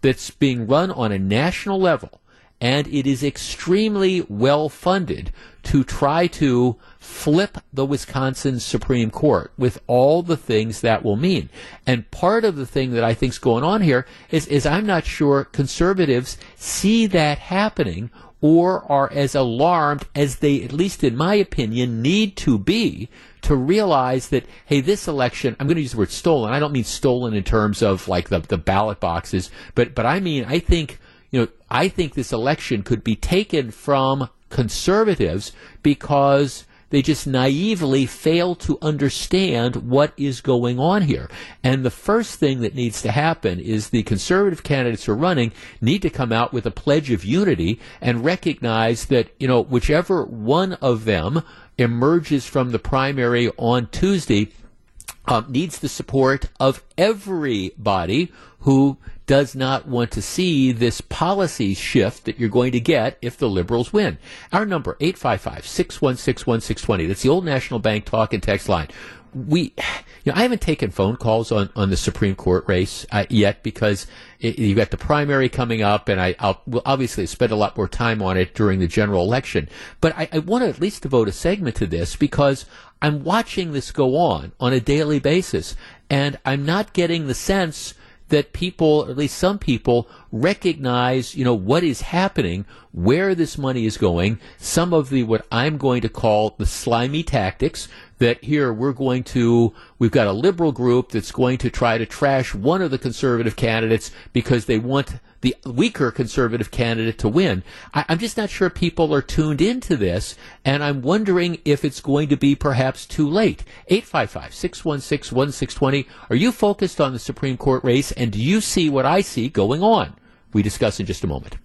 Speaker 4: that's being run on a national level and it is extremely well funded to try to flip the Wisconsin Supreme Court with all the things that will mean. And part of the thing that I think is going on here is, is I'm not sure conservatives see that happening or are as alarmed as they, at least in my opinion, need to be to realize that, hey, this election, I'm going to use the word stolen. I don't mean stolen in terms of like the, the ballot boxes, but, but I mean, I think you know, I think this election could be taken from conservatives because they just naively fail to understand what is going on here. And the first thing that needs to happen is the conservative candidates who are running need to come out with a pledge of unity and recognize that, you know, whichever one of them emerges from the primary on Tuesday um, needs the support of everybody who does not want to see this policy shift that you're going to get if the liberals win. Our number, 855-616-1620. That's the old National Bank talk and text line. We, you know, I haven't taken phone calls on, on the Supreme Court race uh, yet because it, you've got the primary coming up, and I, will will obviously spend a lot more time on it during the general election. But I, I want to at least devote a segment to this because I'm watching this go on on a daily basis, and I'm not getting the sense that people, or at least some people, recognize, you know, what is happening, where this money is going, some of the, what I'm going to call the slimy tactics, that here we're going to, we've got a liberal group that's going to try to trash one of the conservative candidates because they want the weaker conservative candidate to win. I, am just not sure people are tuned into this, and I'm wondering if it's going to be perhaps too late. 855 616 1620. Are you focused on the Supreme Court race, and do you see what I see going on? We discuss in just a moment.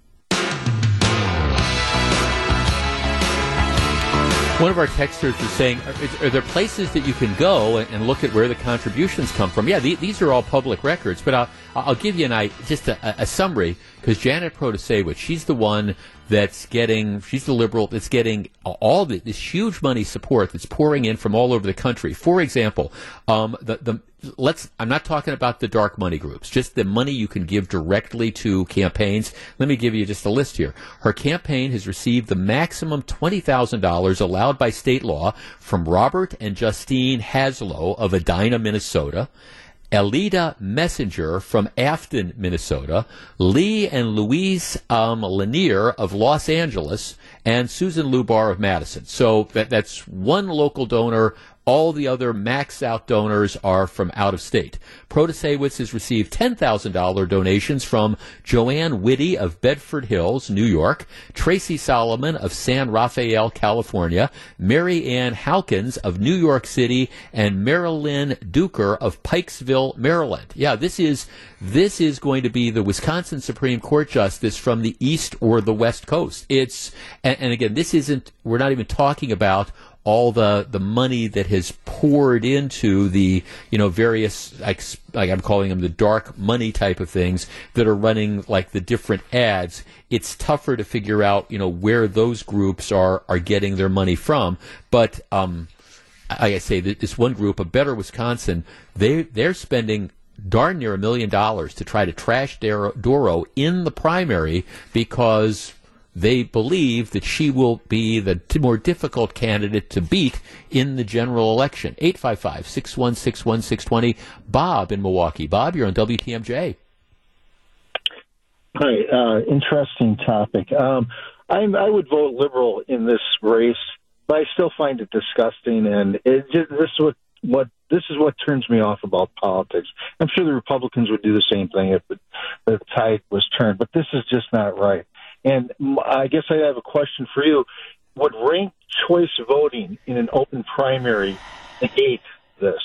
Speaker 4: One of our texters was saying, are, are, there places that you can go and, and, look at where the contributions come from? Yeah, the, these are all public records, but I'll, I'll give you an just a, a summary because Janet Protasiewicz, she's the one that's getting, she's the liberal that's getting all the, this huge money support that's pouring in from all over the country. For example, um, the, the, let's, I'm not talking about the dark money groups, just the money you can give directly to campaigns. Let me give you just a list here. Her campaign has received the maximum $20,000 allowed by state law from Robert and Justine Haslow of Edina, Minnesota. Elida Messenger from Afton, Minnesota, Lee and Louise um, Lanier of Los Angeles, and Susan Lubar of Madison. So that, that's one local donor all the other max out donors are from out of state. Protasiewicz has received $10,000 donations from Joanne Whitty of Bedford Hills, New York, Tracy Solomon of San Rafael, California, Mary Ann Halkins of New York City, and Marilyn Duker of Pikesville, Maryland. Yeah, this is this is going to be the Wisconsin Supreme Court justice from the east or the west coast. It's and, and again, this isn't we're not even talking about all the the money that has poured into the you know various like, I'm calling them the dark money type of things that are running like the different ads. It's tougher to figure out you know where those groups are are getting their money from. But um, like I say, this one group, a Better Wisconsin, they they're spending darn near a million dollars to try to trash Dorow in the primary because they believe that she will be the t- more difficult candidate to beat in the general election. 855 616 1620. Bob in Milwaukee. Bob, you're on WTMJ.
Speaker 7: Hi, uh, interesting topic. Um, i would vote liberal in this race, but I still find it disgusting, and it just, this is what what this is what turns me off about politics. I'm sure the Republicans would do the same thing if the, the tide was turned, but this is just not right. And I guess I have a question for you. Would ranked choice voting in an open primary negate this?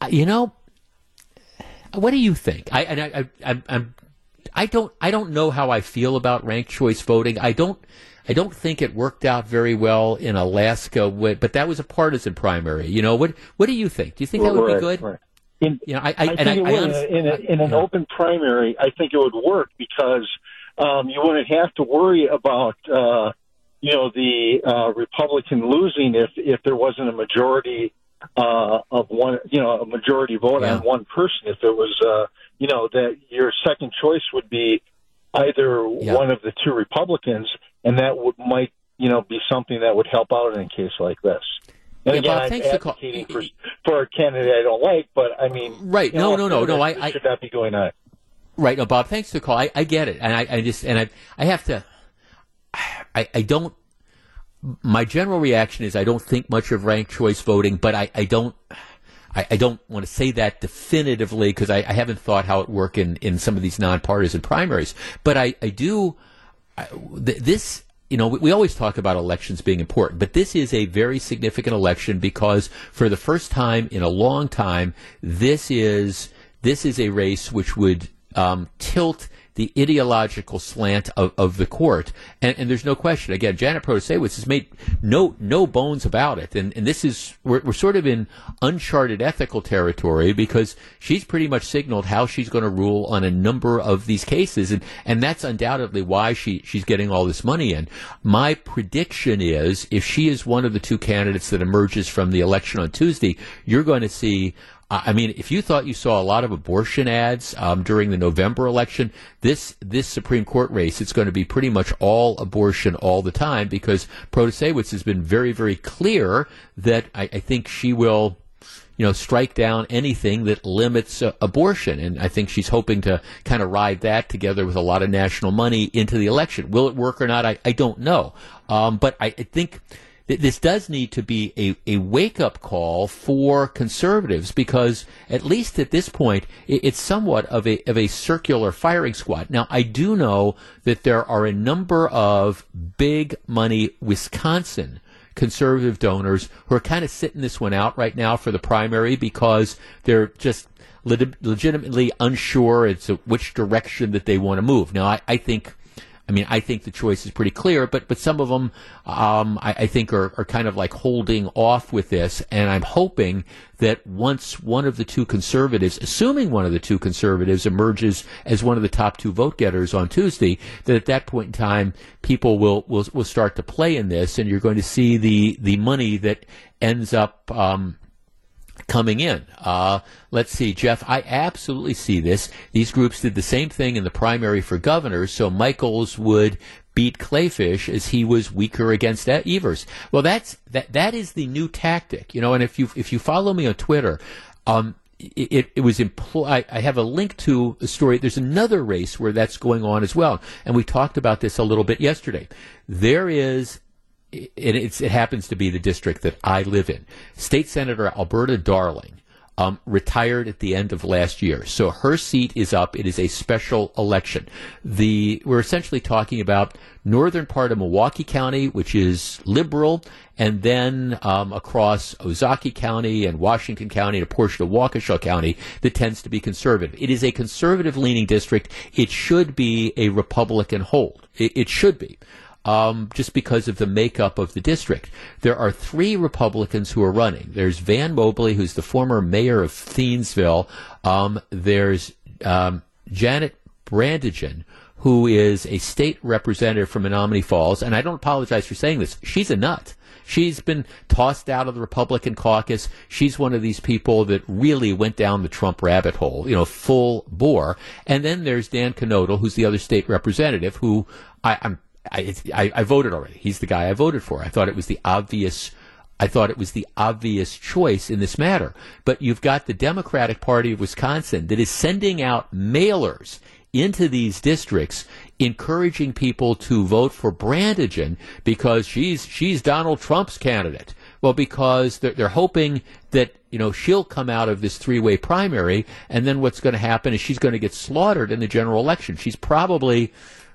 Speaker 4: Uh, you know, what do you think? I, I, I, I'm, I don't, I don't know how I feel about ranked choice voting. I don't, I don't think it worked out very well in Alaska, but that was a partisan primary. You know, what, what do you think? Do you think that would
Speaker 7: right,
Speaker 4: be good?
Speaker 7: Right. In, you know, I, I, I think it would. in, a, in an yeah. open primary, I think it would work because um, you wouldn't have to worry about uh, you know the uh, Republican losing if if there wasn't a majority uh, of one, you know, a majority vote yeah. on one person. If it was, uh, you know, that your second choice would be either yeah. one of the two Republicans, and that would might you know be something that would help out in a case like this. And yeah, again, Bob, thanks I'm advocating for, for a candidate I don't like, but I mean,
Speaker 4: right? No, know, no, no, no. I, I
Speaker 7: should not be going on.
Speaker 4: Right, no, Bob. Thanks for the call. I, I get it, and I, I just and I, I have to. I, I don't. My general reaction is I don't think much of ranked choice voting, but I, I don't. I, I don't want to say that definitively because I, I haven't thought how it work in, in some of these nonpartisan primaries. But I, I do. I, th- this you know, we, we, always talk about elections being important, but this is a very significant election because for the first time in a long time, this is this is a race which would um, tilt the ideological slant of, of the court. And, and there's no question. Again, Janet Protasiewicz has made no no bones about it. And, and this is we're, we're sort of in uncharted ethical territory because she's pretty much signaled how she's going to rule on a number of these cases, and and that's undoubtedly why she she's getting all this money in. My prediction is if she is one of the two candidates that emerges from the election on Tuesday, you're going to see I mean, if you thought you saw a lot of abortion ads um, during the November election, this this Supreme Court race, it's going to be pretty much all abortion all the time because Protasiewicz has been very, very clear that I, I think she will you know, strike down anything that limits uh, abortion. And I think she's hoping to kind of ride that together with a lot of national money into the election. Will it work or not? I, I don't know. Um, but I, I think this does need to be a, a wake up call for conservatives because at least at this point it's somewhat of a of a circular firing squad. Now I do know that there are a number of big money Wisconsin conservative donors who are kind of sitting this one out right now for the primary because they're just legitimately unsure as to which direction that they want to move. Now I, I think I mean, I think the choice is pretty clear, but but some of them, um, I, I, think, are, are kind of like holding off with this, and I'm hoping that once one of the two conservatives, assuming one of the two conservatives emerges as one of the top two vote getters on Tuesday, that at that point in time, people will will will start to play in this, and you're going to see the the money that ends up. Um, coming in. Uh, let's see, Jeff, I absolutely see this. These groups did the same thing in the primary for governor, so Michels would beat Kleefisch as he was weaker against Evers. Well, that's that that is the new tactic, you know. And if you if you follow me on Twitter, um, it, it was impl- I, I, have a link to a story. There's another race where that's going on as well, and we talked about this a little bit yesterday. There is it, it happens to be the district that I live in. State Senator Alberta Darling um, retired at the end of last year, so her seat is up. It is a special election. The we're essentially talking about northern part of Milwaukee County, which is liberal, and then um, across Ozaukee County and Washington County and a portion of Waukesha County that tends to be conservative. It is a conservative leaning district. It should be a Republican hold. It, it should be um, just because of the makeup of the district. There are three Republicans who are running. There's Van Mobley, who's the former mayor of Thiensville. Um, there's um, Janet Brandtjen, who is a state representative from Menomonee Falls. And I don't apologize for saying this. She's a nut. She's been tossed out of the Republican caucus. She's one of these people that really went down the Trump rabbit hole, you know, full bore. And then there's Dan Knodl, who's the other state representative, who I, I'm I, I, voted already. He's the guy I voted for. I thought it was the obvious. I thought it was the obvious choice in this matter. But you've got the Democratic Party of Wisconsin that is sending out mailers into these districts encouraging people to vote for Brandtjen because she's she's Donald Trump's candidate. Well, because they're, they're hoping that you know she'll come out of this three-way primary, and then what's going to happen is she's going to get slaughtered in the general election. She's probably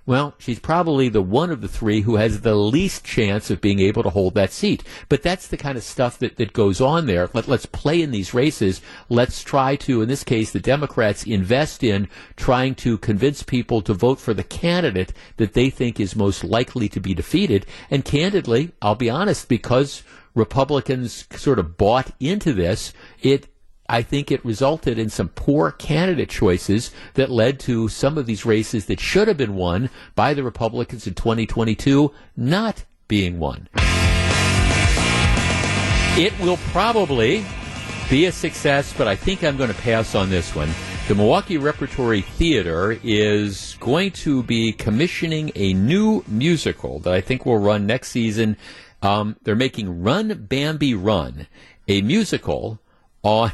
Speaker 4: well, she's probably the one of the three who has the least chance of being able to hold that seat. But that's the kind of stuff that, that goes on there. Let, let's play in these races. Let's try to, in this case, the Democrats invest in trying to convince people to vote for the candidate that they think is most likely to be defeated. And candidly, I'll be honest, because Republicans sort of bought into this, it I think it resulted in some poor candidate choices that led to some of these races that should have been won by the Republicans in 2022 not being won. It will probably be a success, but I think I'm going to pass on this one. The Milwaukee Repertory Theater is going to be commissioning a new musical that I think will run next season. Um, they're making Run Bambi Run, a musical on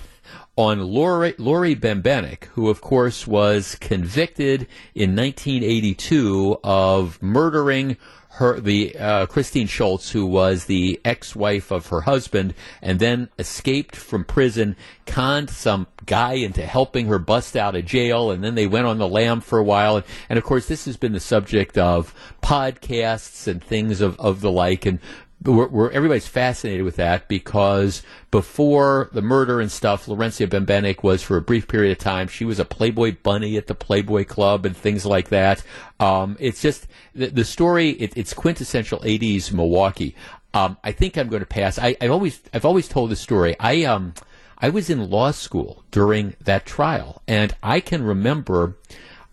Speaker 4: on Lori, Lori Bembenek, who of course was convicted in 1982 of murdering her the uh, Christine Schultz, who was the ex-wife of her husband, and then escaped from prison, conned some guy into helping her bust out of jail, and then they went on the lam for a while. And, and of course, this has been the subject of podcasts and things of, of the like. And we're, we're, everybody's fascinated with that because before the murder and stuff, Lawrencia Bembenek was for a brief period of time. She was a Playboy bunny at the Playboy Club and things like that. Um, it's just the, the story. It, it's quintessential '80s Milwaukee. Um, I think I'm going to pass. I, have always I've always told this story. I um I was in law school during that trial, and I can remember.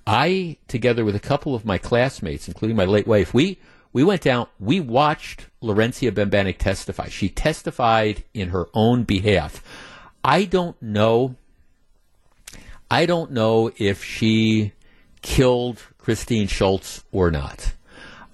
Speaker 4: I, together with a couple of my classmates, including my late wife, we we went down, we watched Lawrencia Bembenek testify. She testified in her own behalf. I don't know. I don't know if she killed Christine Schultz or not.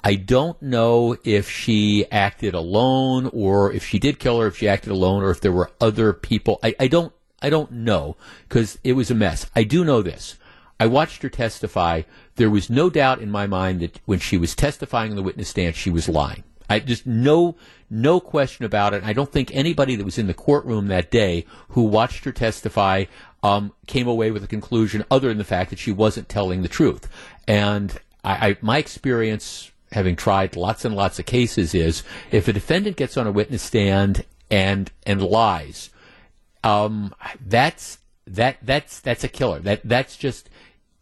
Speaker 4: I don't know if she acted alone or if she did kill her, if she acted alone or if there were other people. I, I don't I don't know because it was a mess. I do know this. I watched her testify. There was no doubt in my mind that when she was testifying in the witness stand, she was lying. I just no no question about it. I don't think anybody that was in the courtroom that day who watched her testify um, came away with a conclusion other than the fact that she wasn't telling the truth. And I, I, my experience, having tried lots and lots of cases, is if a defendant gets on a witness stand and and lies, um, that's that that's that's a killer. That that's just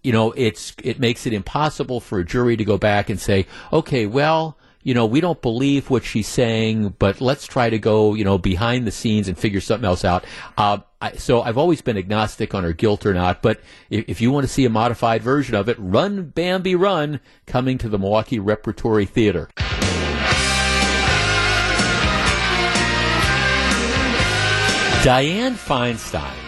Speaker 4: you know, it's it makes it impossible for a jury to go back and say, okay, well, you know, we don't believe what she's saying, but let's try to go, you know, behind the scenes and figure something else out. Uh, I, so I've always been agnostic on her guilt or not, but if, if, you want to see a modified version of it, Run Bambi Run, coming to the Milwaukee Repertory Theater. Dianne Feinstein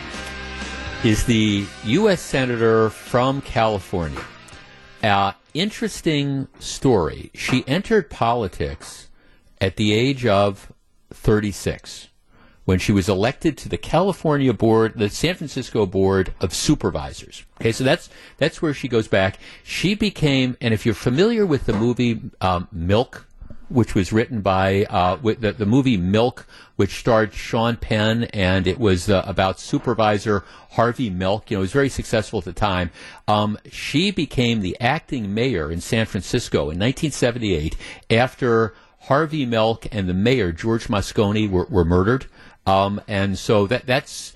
Speaker 4: is the U.S. Senator from California. Uh, interesting story. She entered politics at the age of 36 when she was elected to the California board, the San Francisco Board of Supervisors. Okay, so that's that's where she goes back. She became, and if you're familiar with the movie um, Milk, which was written by uh, the, the movie Milk, which starred Sean Penn, and it was uh, about supervisor Harvey Milk. You know, it was very successful at the time. Um, she became the acting mayor in San Francisco in 1978 after Harvey Milk and the mayor George Moscone were, were murdered. Um, and so that that's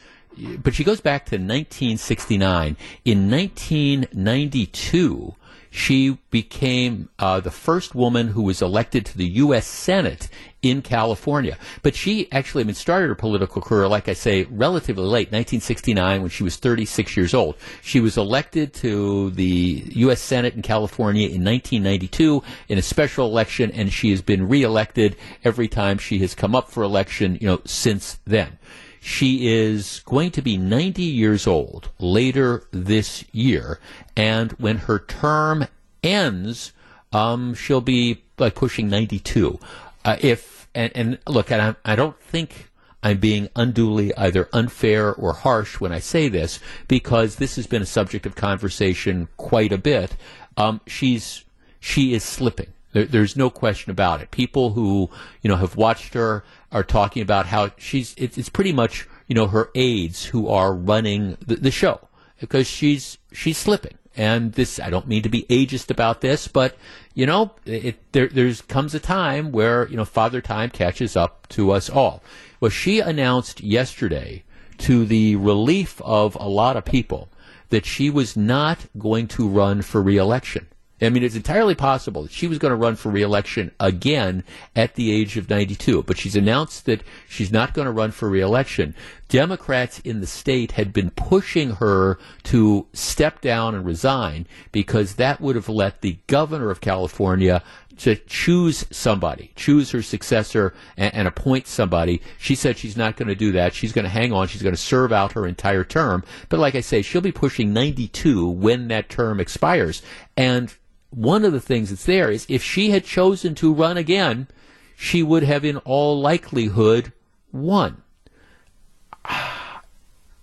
Speaker 4: but she goes back to 1969. In 1992, she became uh, the first woman who was elected to the U.S. Senate in California. But she actually I mean, started her political career, like I say, relatively late, 1969, when she was 36 years old. She was elected to the U.S. Senate in California in 1992 in a special election, and she has been reelected every time she has come up for election, you know, since then. She is going to be 90 years old later this year, and when her term ends, um, she'll be like pushing 92. Uh, if and, and look, and I, I don't think I'm being unduly either unfair or harsh when I say this, because this has been a subject of conversation quite a bit. Um, she's she is slipping. There, there's no question about it. People who you know have watched her are talking about how she's it, it's pretty much you know her aides who are running the, the show because she's she's slipping and this I don't mean to be ageist about this, but you know, it, there there's comes a time where you know Father Time catches up to us all. Well, she announced yesterday, to the relief of a lot of people, that she was not going to run for reelection. I mean, it's entirely possible that she was going to run for reelection again at the age of 92, but she's announced that she's not going to run for reelection. Democrats in the state had been pushing her to step down and resign because that would have let the governor of California to choose somebody, choose her successor, and, and, appoint somebody. She said she's not going to do that. She's going to hang on. She's going to serve out her entire term. But like I say, she'll be pushing 92 when that term expires. And one of the things that's there is if she had chosen to run again, she would have in all likelihood won.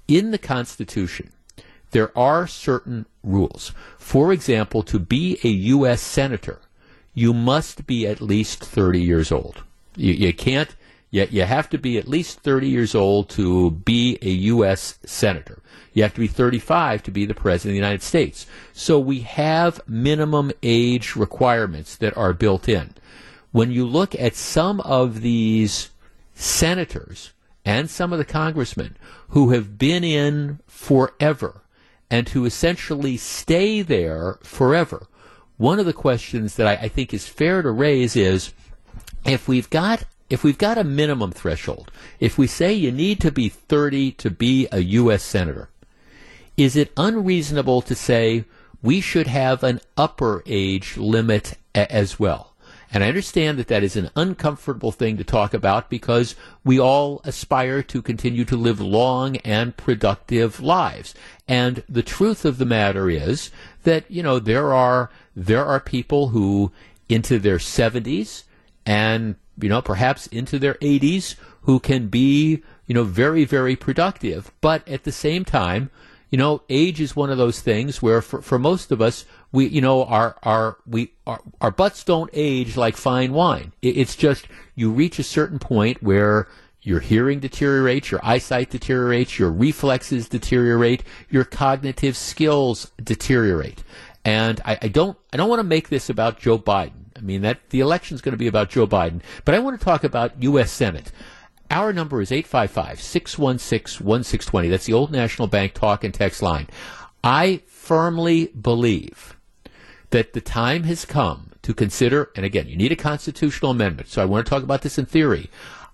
Speaker 4: In the Constitution, there are certain rules. For example, to be a U.S. Senator, you must be at least 30 years old. You, you can't, you, you have to be at least 30 years old to be a U.S. Senator. You have to be 35 to be the President of the United States. So we have minimum age requirements that are built in. When you look at some of these senators and some of the congressmen who have been in forever and who essentially stay there forever, one of the questions that I, I think is fair to raise is if we've got if we've got a minimum threshold, if we say you need to be 30 to be a U.S. Senator, is it unreasonable to say we should have an upper age limit a- as well? And I understand that that is an uncomfortable thing to talk about because we all aspire to continue to live long and productive lives. And the truth of the matter is that, you know, there are, there are people who into their 70s and, you know, perhaps into their 80s who can be, you know, very, very productive. But at the same time, you know, age is one of those things where for, for most of us, we, you know, our, our, we, our, our butts don't age like fine wine. It, it's just, you reach a certain point where your hearing deteriorates, your eyesight deteriorates, your reflexes deteriorate, your cognitive skills deteriorate. And I, I don't, I don't want to make this about Joe Biden. I mean, that the election is going to be about Joe Biden, but I want to talk about U.S. Senate. Our number is 855 616 1620. That's the Old National Bank talk and text line. I firmly believe that the time has come to consider, and again, you need a constitutional amendment, so I want to talk about this in theory.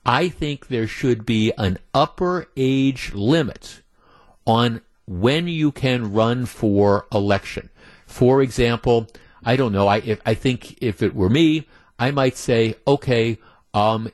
Speaker 4: I think there should be an upper age limit on when you can run for election. For example, I don't know. I if, I think if it were me, I might say, okay, um,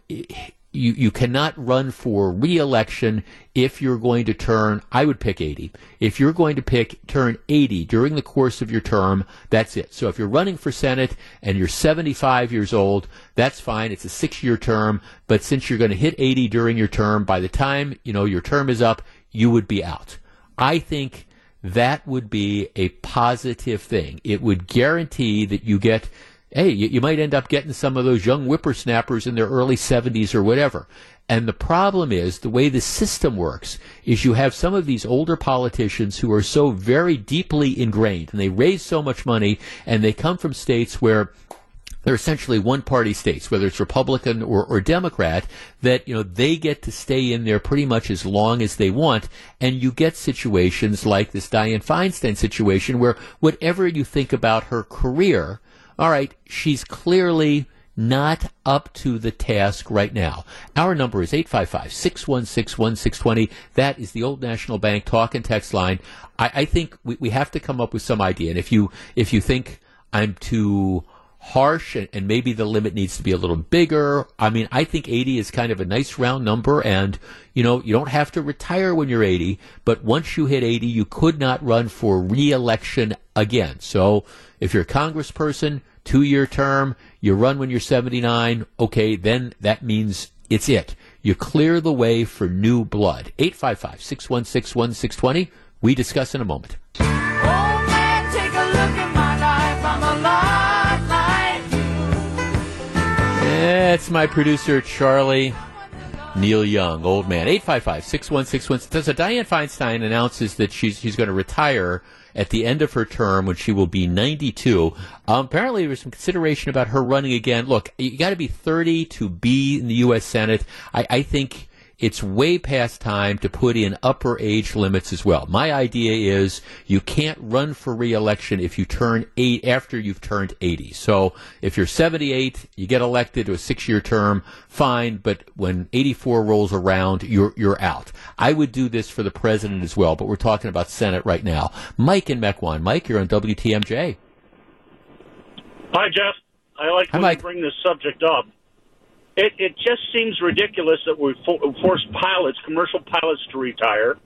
Speaker 4: you, you cannot run for reelection if you're going to turn, I would pick 80. If you're going to pick, turn 80 during the course of your term, that's it. So if you're running for Senate and you're 75 years old, that's fine. It's a six year term. But since you're going to hit 80 during your term, by the time, you know, your term is up, you would be out. I think that would be a positive thing. It would guarantee that you get hey, you, you might end up getting some of those young whippersnappers in their early 70s or whatever. And the problem is the way the system works is you have some of these older politicians who are so very deeply ingrained and they raise so much money and they come from states where they're essentially one party states, whether it's Republican or, or, Democrat, that, you know, they get to stay in there pretty much as long as they want. And you get situations like this Dianne Feinstein situation where whatever you think about her career, all right, she's clearly not up to the task right now. Our number is 855 616 1620. That is the Old National Bank talk and text line. I, I think we, we have to come up with some idea. And if you, if you think I'm too harsh and, and, maybe the limit needs to be a little bigger. I mean, I think 80 is kind of a nice round number and, you know, you don't have to retire when you're 80, but once you hit 80, you could not run for re-election again. So if you're a congressperson, two year term, you run when you're 79, okay, then that means it's it. You clear the way for new blood. 855 616 1620. We discuss in a moment. That's my producer, Charlie Neil Young, old man. 855 616 So Dianne Feinstein announces that she's, she's going to retire at the end of her term when she will be 92. Um, apparently, there was some consideration about her running again. Look, you got to be 30 to be in the U.S. Senate. I, I think it's way past time to put in upper age limits as well. My idea is you can't run for reelection if you turn eight after you've turned 80. So if you're 78, you get elected to a six-year term, fine. But when 84 rolls around, you're you're out. I would do this for the president as well, but we're talking about Senate right now. Mike in Mequon. Mike, you're on WTMJ.
Speaker 8: Hi, Jeff. I like
Speaker 4: Hi,
Speaker 8: when
Speaker 4: Mike.
Speaker 8: you bring this subject up. It, it just seems ridiculous that we fo- force pilots, commercial pilots, to retire.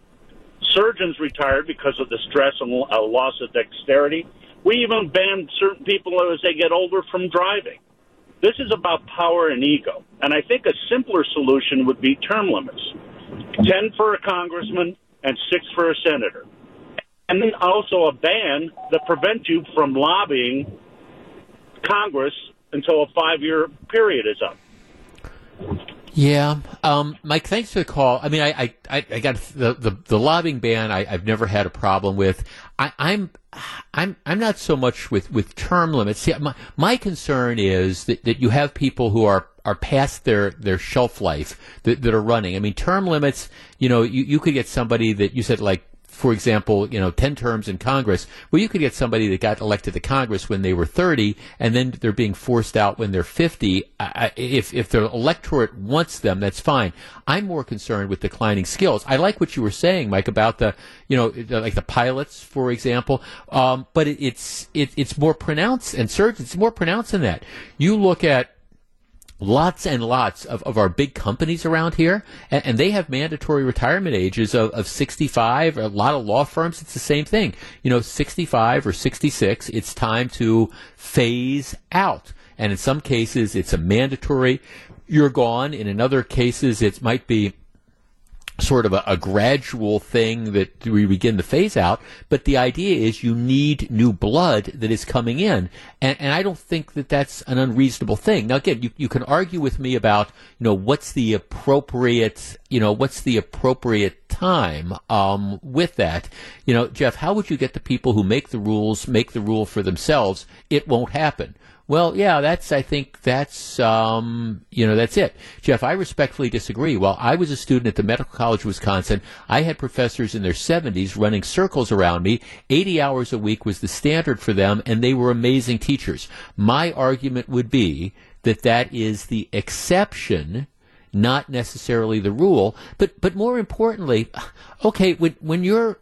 Speaker 8: Surgeons retired because of the stress and uh, loss of dexterity. We even banned certain people as they get older from driving. This is about power and ego. And I think a simpler solution would be term limits 10 for a congressman and six for a senator. And then also a ban that prevents you from lobbying Congress until a five year period is up.
Speaker 4: Yeah, um, Mike. Thanks for the call. I mean, I, I, I got the, the, the lobbying ban. I, have never had a problem with. I, am I'm, I'm, I'm not so much with, with term limits. See, my, my concern is that, that you have people who are are past their, their shelf life that, that are running. I mean, term limits. You know, you, you could get somebody that you said like for example, you know, 10 terms in Congress, well, you could get somebody that got elected to Congress when they were 30 and then they're being forced out when they're 50. if, if their electorate wants them, that's fine. I'm more concerned with declining skills. I like what you were saying, Mike, about the, you know, like the pilots, for example. Um, but it, it's, it, it's more pronounced and surgeons, it's more pronounced than that. You look at, lots and lots of, of our big companies around here, and, and they have mandatory retirement ages of, of 65. A lot of law firms, it's the same thing. You know, 65 or 66, it's time to phase out. And in some cases, it's a mandatory, you're gone. In other cases, it might be sort of a, a, gradual thing that we begin to phase out. But the idea is you need new blood that is coming in. And, and I don't think that that's an unreasonable thing. Now, again, you, you can argue with me about, you know, what's the appropriate, you know, what's the appropriate time um, with that. You know, Jeff, how would you get the people who make the rules make the rule for themselves? It won't happen Well, yeah, that's, I think that's, um, you know, that's it. Jeff, I respectfully disagree. While I was a student at the Medical College of Wisconsin, I had professors in their 70s running circles around me. 80 hours a week was the standard for them, and they were amazing teachers. My argument would be that that is the exception not necessarily the rule. But but more importantly, okay, when when you're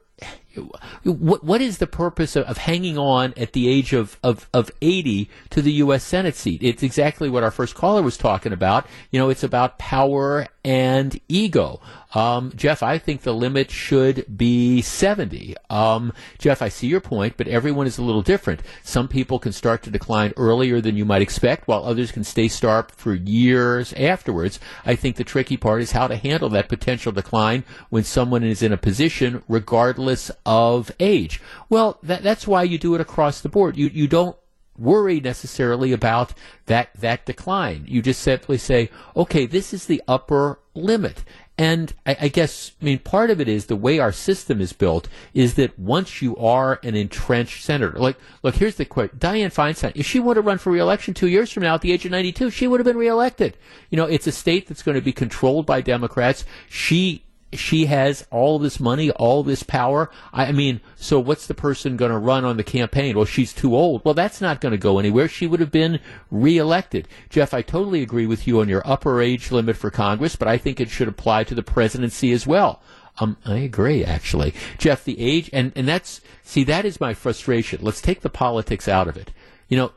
Speaker 4: what what is the purpose of, of, hanging on at the age of, of, of 80 to the U.S. Senate seat? It's exactly what our first caller was talking about. You know, it's about power and ego. Um, Jeff, I think the limit should be 70. Um, Jeff, I see your point, but everyone is a little different. Some people can start to decline earlier than you might expect, while others can stay sharp for years afterwards. I think the tricky part is how to handle that potential decline when someone is in a position, regardless of age. Well, that, that's why you do it across the board. You, you don't worry necessarily about that that decline. You just simply say, okay, this is the upper limit. And I, I, guess, I mean, part of it is the way our system is built is that once you are an entrenched senator, like, look, here's the quote. Dianne Feinstein, if she would have run for reelection two years from now at the age of 92, she would have been reelected. You know, it's a state that's going to be controlled by Democrats. She she has all this money, all this power. I mean, so what's the person going to run on the campaign? Well, she's too old. Well, that's not going to go anywhere. She would have been reelected. Jeff, I totally agree with you on your upper age limit for Congress, but I think it should apply to the presidency as well. Um, I agree, actually. Jeff, the age, and, and that's, see, that is my frustration. Let's take the politics out of it. You know,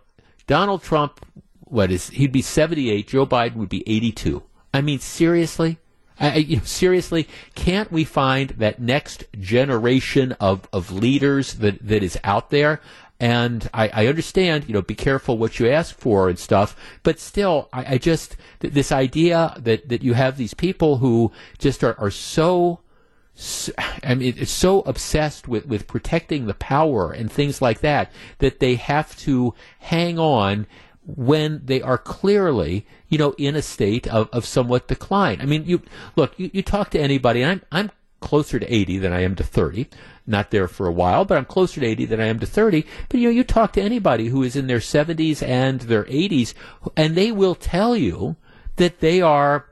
Speaker 4: Donald Trump, what is, he'd be 78, Joe Biden would be 82. I mean, seriously? I, you know, seriously, can't we find that next generation of, of leaders that, that is out there? And I, I understand, you know, be careful what you ask for and stuff, but still, I, I just, th- this idea that, that you have these people who just are, are so, I mean, it's so obsessed with, with protecting the power and things like that that they have to hang on when they are clearly, you know, in a state of, of somewhat decline. I mean, you look, you, you talk to anybody, and I'm, I'm closer to 80 than I am to 30. Not there for a while, but I'm closer to 80 than I am to 30. But you know, you talk to anybody who is in their 70s and their 80s, and they will tell you that they are,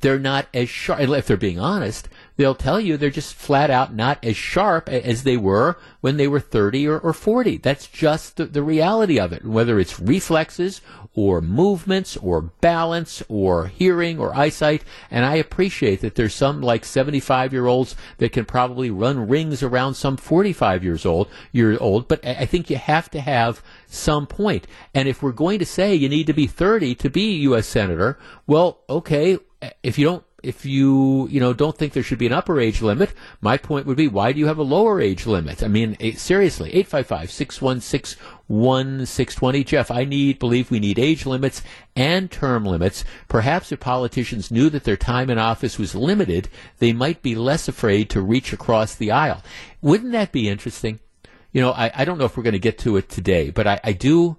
Speaker 4: they're not as sharp, if they're being honest, they'll tell you they're just flat out not as sharp as they were when they were 30 or, or 40. That's just the, the reality of it. Whether it's reflexes or movements or balance or hearing or eyesight. And I appreciate that there's some like 75 year olds that can probably run rings around some 45 years old, year old. But I think you have to have some point. And if we're going to say you need to be 30 to be a U.S. Senator, well, okay, if you don't if you you know don't think there should be an upper age limit, my point would be why do you have a lower age limit? I mean, seriously, 855-616-1620. Jeff, I need believe we need age limits and term limits. Perhaps if politicians knew that their time in office was limited, they might be less afraid to reach across the aisle. Wouldn't that be interesting? You know, I, I don't know if we're going to get to it today, but I, I do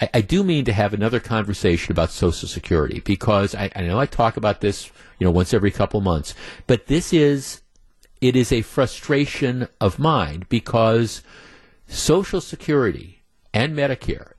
Speaker 4: I, I, do mean to have another conversation about Social Security because I, I know I talk about this, you know, once every couple months, but this is it is a frustration of mine because Social Security and Medicare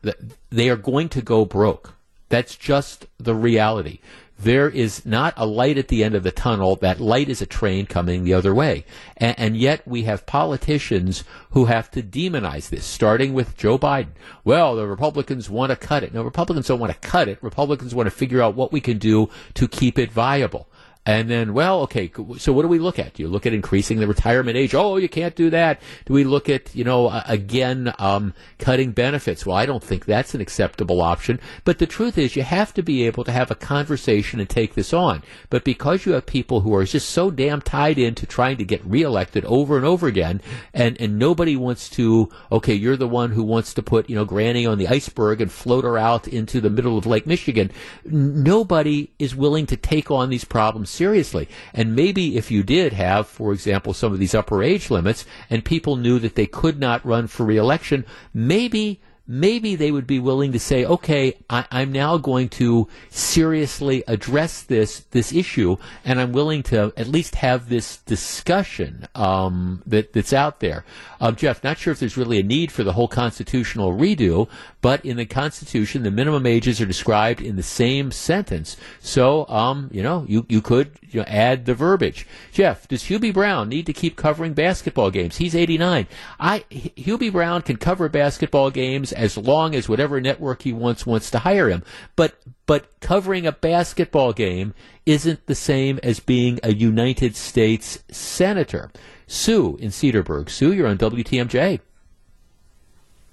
Speaker 4: they are going to go broke. That's just the reality there is not a light at the end of the tunnel. That light is a train coming the other way. And, and, yet we have politicians who have to demonize this, starting with Joe Biden. Well, the Republicans want to cut it. No, Republicans don't want to cut it. Republicans want to figure out what we can do to keep it viable. And then, well, okay, so what do we look at? Do you look at increasing the retirement age? Oh, you can't do that. Do we look at, you know, again, um, cutting benefits? Well, I don't think that's an acceptable option. But the truth is, you have to be able to have a conversation and take this on. But because you have people who are just so damn tied into trying to get reelected over and over again, and, and nobody wants to, okay, you're the one who wants to put, you know, Granny on the iceberg and float her out into the middle of Lake Michigan. Nobody is willing to take on these problems seriously. And maybe if you did have, for example, some of these upper age limits and people knew that they could not run for reelection, maybe maybe they would be willing to say, okay, I, am now going to seriously address this this issue, and I'm willing to at least have this discussion um, that that's out there. Um, Jeff, not sure if there's really a need for the whole constitutional redo, but in the Constitution, the minimum ages are described in the same sentence. So, um, you know, you you could you know, add the verbiage. Jeff, does Hubie Brown need to keep covering basketball games? He's 89. I Hubie Brown can cover basketball games as long as whatever network he wants wants to hire him. But but covering a basketball game isn't the same as being a United States senator. Sue in Cedarburg. Sue, you're on WTMJ.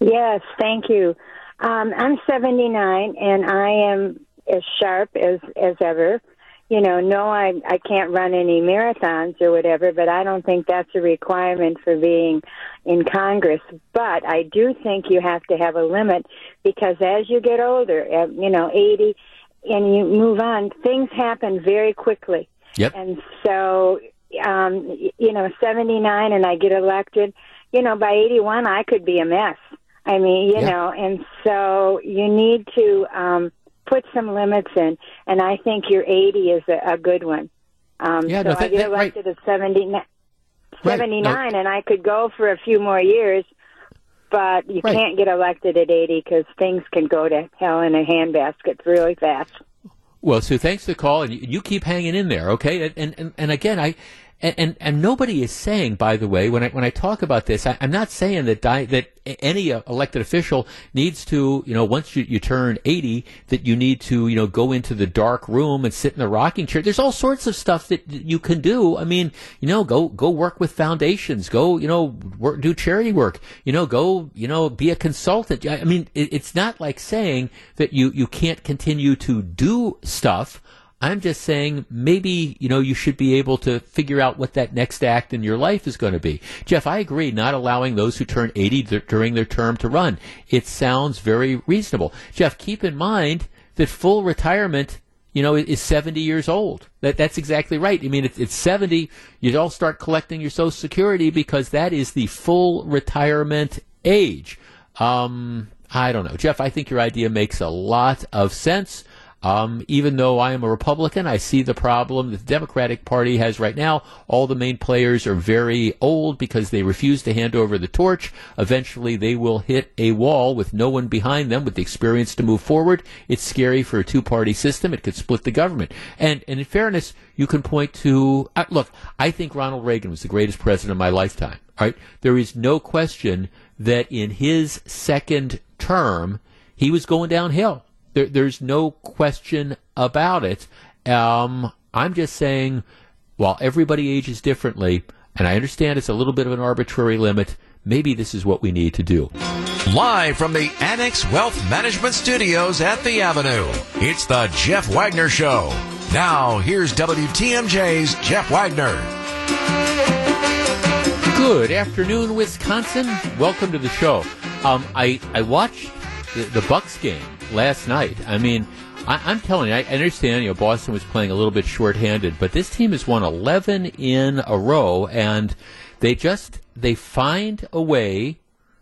Speaker 9: Yes, thank you. Um, I'm 79 and I am as sharp as as ever you know, no, I I can't run any marathons or whatever, but I don't think that's a requirement for being in Congress. But I do think you have to have a limit because as you get older, you know, 80, and you move on, things happen very quickly.
Speaker 4: Yep.
Speaker 9: And so, um, you know, 79 and I get elected, you know, by 81 I could be a mess. I mean, you know, and so you need to um put some limits in, and I think your 80 is a, a good one. Um,
Speaker 4: yeah,
Speaker 9: so
Speaker 4: no, that,
Speaker 9: I get elected
Speaker 4: right.
Speaker 9: at 70, 79, right. no. and I could go for a few more years, but you
Speaker 4: right.
Speaker 9: can't get elected at 80 because things can go to hell in a handbasket really fast.
Speaker 4: Well, Sue, thanks for the call, and you, you keep hanging in there, okay? And, and and again, I and, and, and nobody is saying, by the way, when I when I talk about this, I, am not saying that di- that any uh, elected official needs to, you know, once you, you turn 80, that you need to, you know, go into the dark room and sit in the rocking chair. There's all sorts of stuff that you can do. I mean, you know, go go work with foundations, go, you know, work, do charity work, you know, go, you know, be a consultant. I mean, it, it's not like saying that you you can't continue to do stuff I'm just saying maybe, you know, you should be able to figure out what that next act in your life is going to be. Jeff, I agree, not allowing those who turn 80 th- during their term to run. It sounds very reasonable. Jeff, keep in mind that full retirement, you know, is 70 years old. That, that's exactly right. I mean, it's, it's 70, you all start collecting your Social Security because that is the full retirement age. Um, I don't know. Jeff, I think your idea makes a lot of sense. Um, even though I am a Republican, I see the problem that the Democratic Party has right now. All the main players are very old because they refuse to hand over the torch. Eventually, they will hit a wall with no one behind them with the experience to move forward. It's scary for a two-party system. It could split the government. And, and in fairness, you can point to uh, look. I think Ronald Reagan was the greatest president of my lifetime. Right? There is no question that in his second term, he was going downhill. There, there's no question about it. Um, I'm just saying, while everybody ages differently, and I understand it's a little bit of an arbitrary limit, maybe this is what we need to do.
Speaker 3: Live from the Annex Wealth Management Studios at the Avenue, it's the Jeff Wagner Show. Now, here's WTMJ's Jeff Wagner.
Speaker 4: Good afternoon, Wisconsin. Welcome to the show. Um, I, I watched the, the Bucks game last night. I mean, I, am telling you, I understand. You know, Boston was playing a little bit shorthanded, but this team has won 11 in a row, and they just they find a way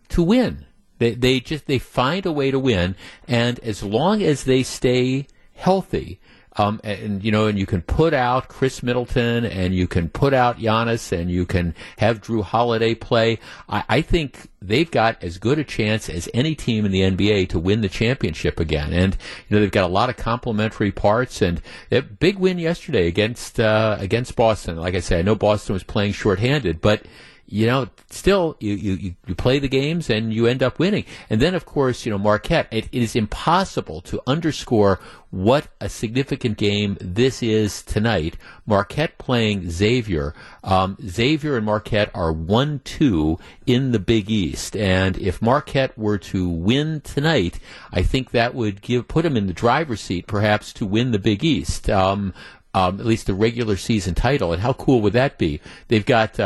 Speaker 4: to win. They they just they find a way to win, and as long as they stay healthy, um, and you know, and you can put out Khris Middleton, and you can put out Giannis, and you can have Jrue Holiday play. I, I think they've got as good a chance as any team in the NBA to win the championship again. And you know, they've got a lot of complementary parts, and a big win yesterday against uh, against Boston. Like I said, I know Boston was playing shorthanded, but you know, still you, you, you play the games and you end up winning. And then, of course, you know, Marquette, it, it is impossible to underscore what a significant game this is tonight. Marquette playing Xavier. Um, Xavier and Marquette are 1 2 in the Big East. And if Marquette were to win tonight, I think that would give put them in the driver's seat, perhaps, to win the Big East. Um, um, at least the regular season title. And how cool would that be? They've got.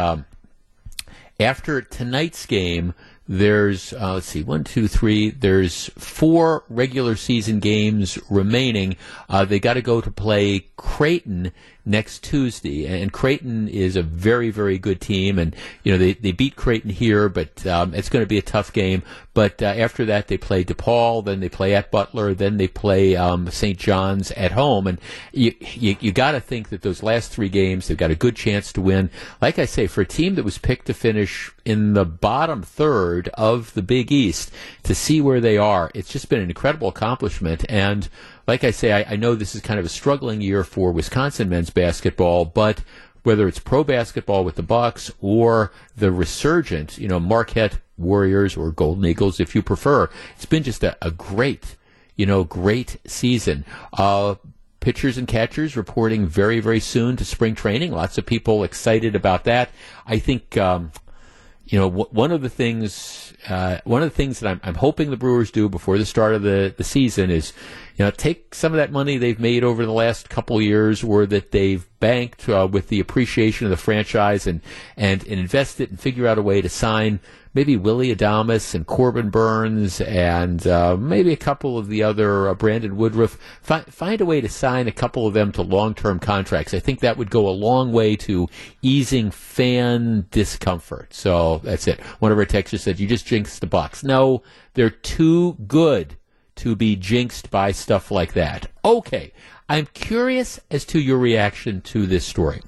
Speaker 4: After tonight's game, there's uh, let's see, one, two, three. There's four regular season games remaining. Uh, they got to go to play Creighton next Tuesday, and Creighton is a very, very good team. And you know they, they beat Creighton here, but um, it's going to be a tough game. But uh, after that, they play DePaul, then they play at Butler, then they play um, St. John's at home, and you you, you got to think that those last three games they've got a good chance to win. Like I say, for a team that was picked to finish in the bottom third of the Big East, to see where they are, it's just been an incredible accomplishment. And like I say, I, I know this is kind of a struggling year for Wisconsin men's basketball, but whether it's pro basketball with the Bucks or the resurgent, you know, Marquette Warriors or Golden Eagles, if you prefer, it's been just a, a great, you know, great season. Uh, pitchers and catchers reporting very, very soon to spring training. Lots of people excited about that. I think, um, you know, one of the things, uh, one of the things that I'm, I'm, hoping the Brewers do before the start of the, the season is, you know, take some of that money they've made over the last couple of years or that they've banked uh, with the appreciation of the franchise and, and, and invest it and figure out a way to sign maybe Willie Adames and Corbin Burnes and uh, maybe a couple of the other uh, Brandon Woodruff. Fi- find a way to sign a couple of them to long-term contracts. I think that would go a long way to easing fan discomfort. So that's it. One of our texters said, "You just jinxed the Bucks." No, they're too good to be jinxed by stuff like that. Okay, I'm curious as to your reaction to this story.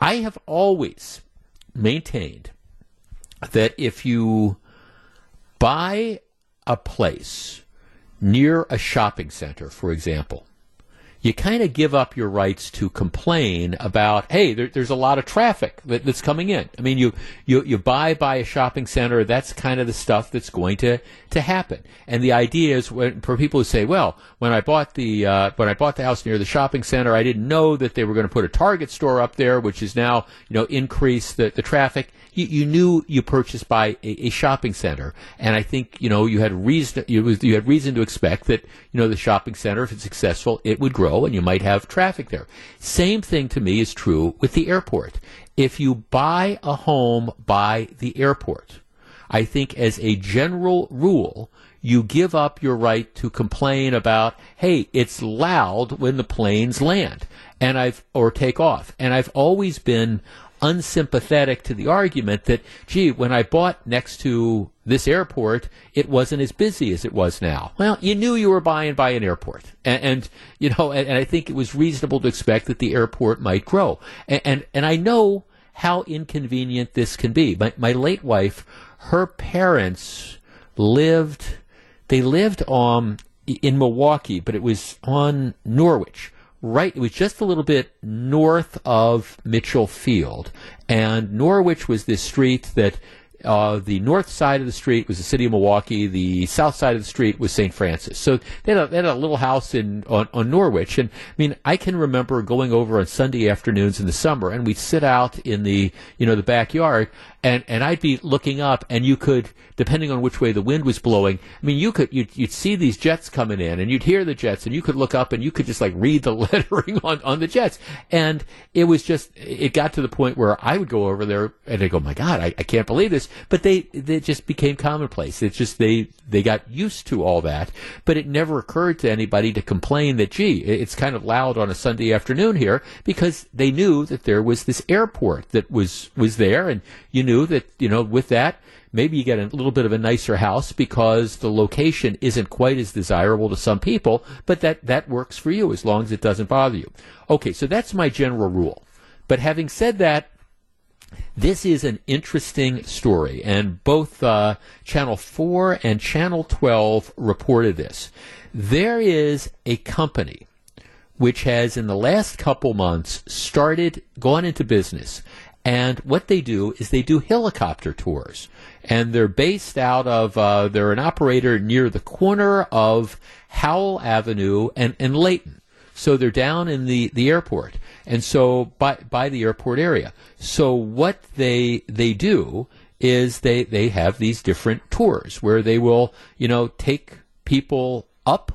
Speaker 4: I have always maintained that if you buy a place near a shopping center, for example, you kind of give up your rights to complain about, hey, there, there's a lot of traffic that, that's coming in. I mean, you, you, you buy by a shopping center, that's kind of the stuff that's going to, to happen. And the idea is when, for people who say, well, when I bought the, uh, when I bought the house near the shopping center, I didn't know that they were going to put a Target store up there, which is now, you know, increase the, the traffic you, you knew you purchased by a, a, shopping center, and I think you know you had reason you, was, you had reason to expect that you know the shopping center, if it's successful, it would grow and you might have traffic there. Same thing to me is true with the airport. If you buy a home by the airport, I think as a general rule, you give up your right to complain about, hey, it's loud when the planes land and I've or take off. And I've always been unsympathetic to the argument that, gee, when I bought next to this airport, it wasn't as busy as it was now. Well, you knew you were buying by an airport, and, and you know, and, and, I think it was reasonable to expect that the airport might grow. And and, and I know how inconvenient this can be. My my late wife, her parents lived, they lived um in Milwaukee, but it was on Norwich right, it was just a little bit north of Mitchell Field. And Norwich was this street that uh, the north side of the street was the city of Milwaukee. The south side of the street was St. Francis. So they had a, they had a little house in on, on, Norwich, and I mean, I can remember going over on Sunday afternoons in the summer, and we'd sit out in the you know the backyard, and and I'd be looking up, and you could, depending on which way the wind was blowing, I mean, you could you'd, you'd see these jets coming in, and you'd hear the jets, and you could look up, and you could just like read the lettering on on the jets, and it was just it got to the point where I would go over there, and I go, my God, I, I can't believe this, but they they just became commonplace. It's just they they got used to all that, but it never occurred to anybody to complain that gee, it's kind of loud on a Sunday afternoon here because they knew that there was this airport that was was there, and you knew that, you know, with that, maybe you get a little bit of a nicer house because the location isn't quite as desirable to some people, but that, that works for you as long as it doesn't bother you. Okay, so that's my general rule. But having said that, this is an interesting story, and both uh, Channel 4 and Channel 12 reported this. There is a company which has, in the last couple months, started, gone into business and what they do is they do helicopter tours. And they're based out of, uh, they're an operator near the corner of Howell Avenue and, and Layton. So they're down in the, the airport. And so by, by the airport area. So what they, they do is they, they have these different tours where they will, you know, take people up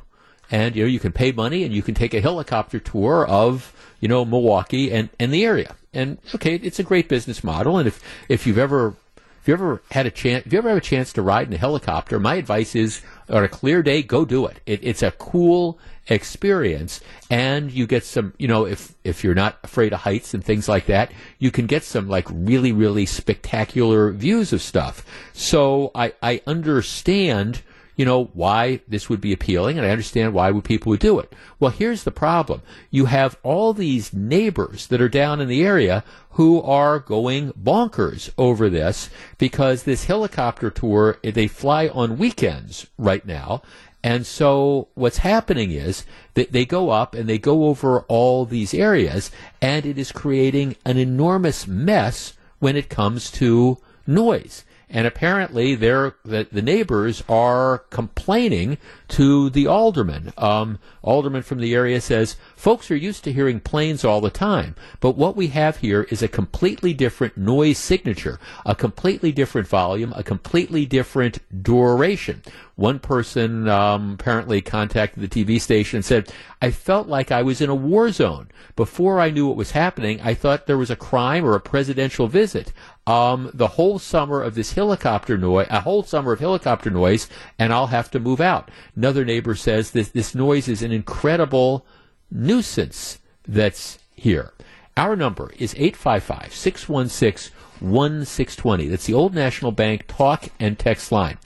Speaker 4: and, you know, you can pay money and you can take a helicopter tour of, you know, Milwaukee and, and the area and okay, it's a great business model. And if if you've ever if you ever had a chance, if you ever have a chance to ride in a helicopter, my advice is on a clear day, go do it. it. It's a cool experience, and you get some. You know, if if you're not afraid of heights and things like that, you can get some like really really spectacular views of stuff. So I I understand you know, why this would be appealing, and I understand why people would do it. Well, here's the problem. You have all these neighbors that are down in the area who are going bonkers over this because this helicopter tour, they fly on weekends right now. And so what's happening is that they go up and they go over all these areas, and it is creating an enormous mess when it comes to noise and apparently the, the neighbors are complaining to the alderman. Um, alderman from the area says, folks are used to hearing planes all the time, but what we have here is a completely different noise signature, a completely different volume, a completely different duration. One person um, apparently contacted the TV station and said, I felt like I was in a war zone. Before I knew what was happening, I thought there was a crime or a presidential visit. Um, the whole summer of this helicopter noise, a whole summer of helicopter noise, and I'll have to move out. Another neighbor says this, this noise is an incredible nuisance that's here. Our number is 855 616 1620. That's the Old National Bank talk and text line.